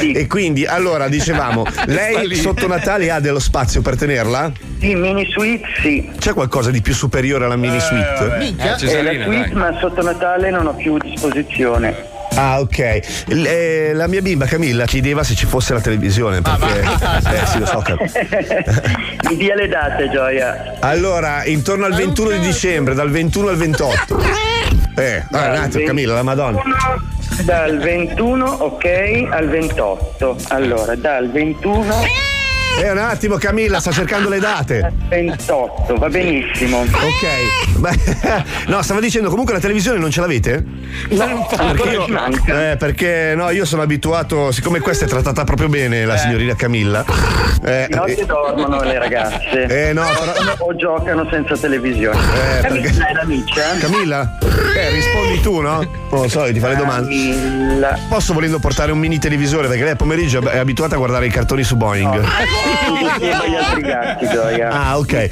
e quindi allora dicevamo, lei sotto Natale ha dello spazio per tenerla? Sì, mini suite sì. C'è qualcosa di più superiore alla mini suite? Minchia. Eh, la suite, ma sotto Natale non ho più disposizione. Ah, ok. L- eh, la mia bimba Camilla chiedeva se ci fosse la televisione. Perché. Eh, sì, lo so. Mi dia le date, Gioia. Allora, intorno al 21 di dicembre, dal 21 al 28. Eh, allora, un attimo, Camilla, la Madonna. Dal 21, ok, al 28. Allora, dal 21 Eh, un attimo, Camilla, sta cercando le date. 28, va benissimo. Ok. Beh, no, stava dicendo comunque la televisione non ce l'avete? No, Perché io, eh, perché no, io sono abituato, siccome questa è trattata proprio bene, la signorina Camilla. Eh, Di notte dormono le ragazze. Eh, no, però- O giocano senza televisione. Eh, Camilla perché- è l'amica? Camilla? Eh, rispondi tu, no? Non lo so, ti fa le domande. Posso volendo portare un mini televisore perché lei a pomeriggio è abituata a guardare i cartoni su Boeing. insieme agli altri gatti, gioia. Ah, ok.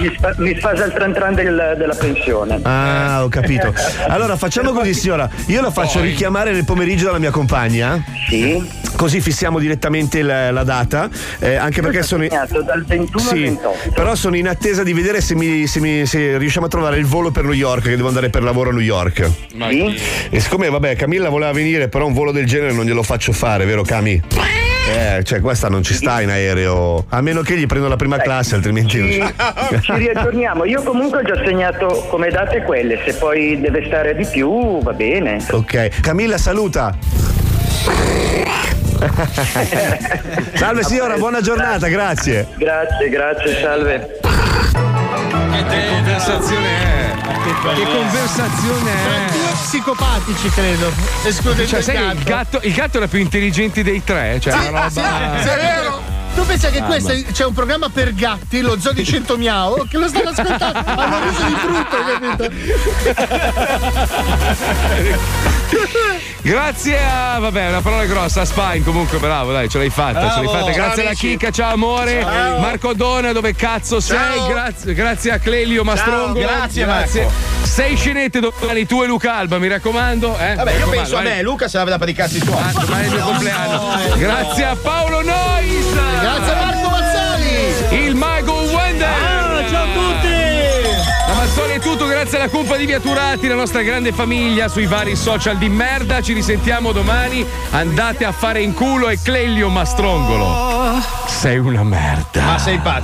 Mi, sfa- mi sfasa il tran tran del- della pensione. Ah, ho capito. Allora facciamo così, signora. Io la faccio richiamare nel pomeriggio dalla mia compagna. Sì. Così fissiamo direttamente la, la data. eh, anche perché sono. in- dal 21 al Sì, 28. però sono in attesa di vedere se, mi- se mi- se riusciamo a trovare il volo per New York, che devo andare per lavoro a New York. E siccome, vabbè, Camilla voleva venire, però un volo del genere non glielo faccio fare, vero Cami? Eh, cioè, questa non ci sta in aereo. A meno che gli prendo la prima classe, altrimenti non Ci, ci riaggiorniamo. Io comunque ho già segnato come date quelle. Se poi deve stare di più, va bene. Ok. Camilla, saluta. Salve signora, buona giornata, grazie. Grazie, grazie, salve. Che conversazione è? Che conversazione è? Psicopatici, credo. Escludendo Cioè, il sai il gatto, il gatto era più intelligente dei tre? Cioè, Sì, roba. sì, sì, è vero. Tu pensi che Ah, questo ma- c'è un programma per gatti, lo zoo di 100 miau, che lo stanno ascoltando, hanno riso di brutto, capito? Grazie a. Vabbè, una parola grossa. A Spine, comunque, bravo, dai, ce l'hai fatta. ce l'hai Bravo. fatta. Grazie alla. Chicca, ciao amore. Ciao. Marco Dona, dove cazzo sei? Ciao. Grazie, grazie a Clelio Mastrongo. Grazie, Marco. Sei scenette domani, tu e Luca Alba, mi raccomando. Eh? Vabbè, Mi io raccomando, penso a vai. me, Luca se la veda per i cazzi suoi. Ah, domani è il mio compleanno. Grazie a Paolo Nois. Grazie a Marco Mazzali. Mazzoli è tutto, grazie alla cumpa di Viaturati, la nostra grande famiglia sui vari social di merda. Ci risentiamo domani. Andate a fare in culo e Clelio Mastrongolo. Sei una merda. Ma sei pazzo.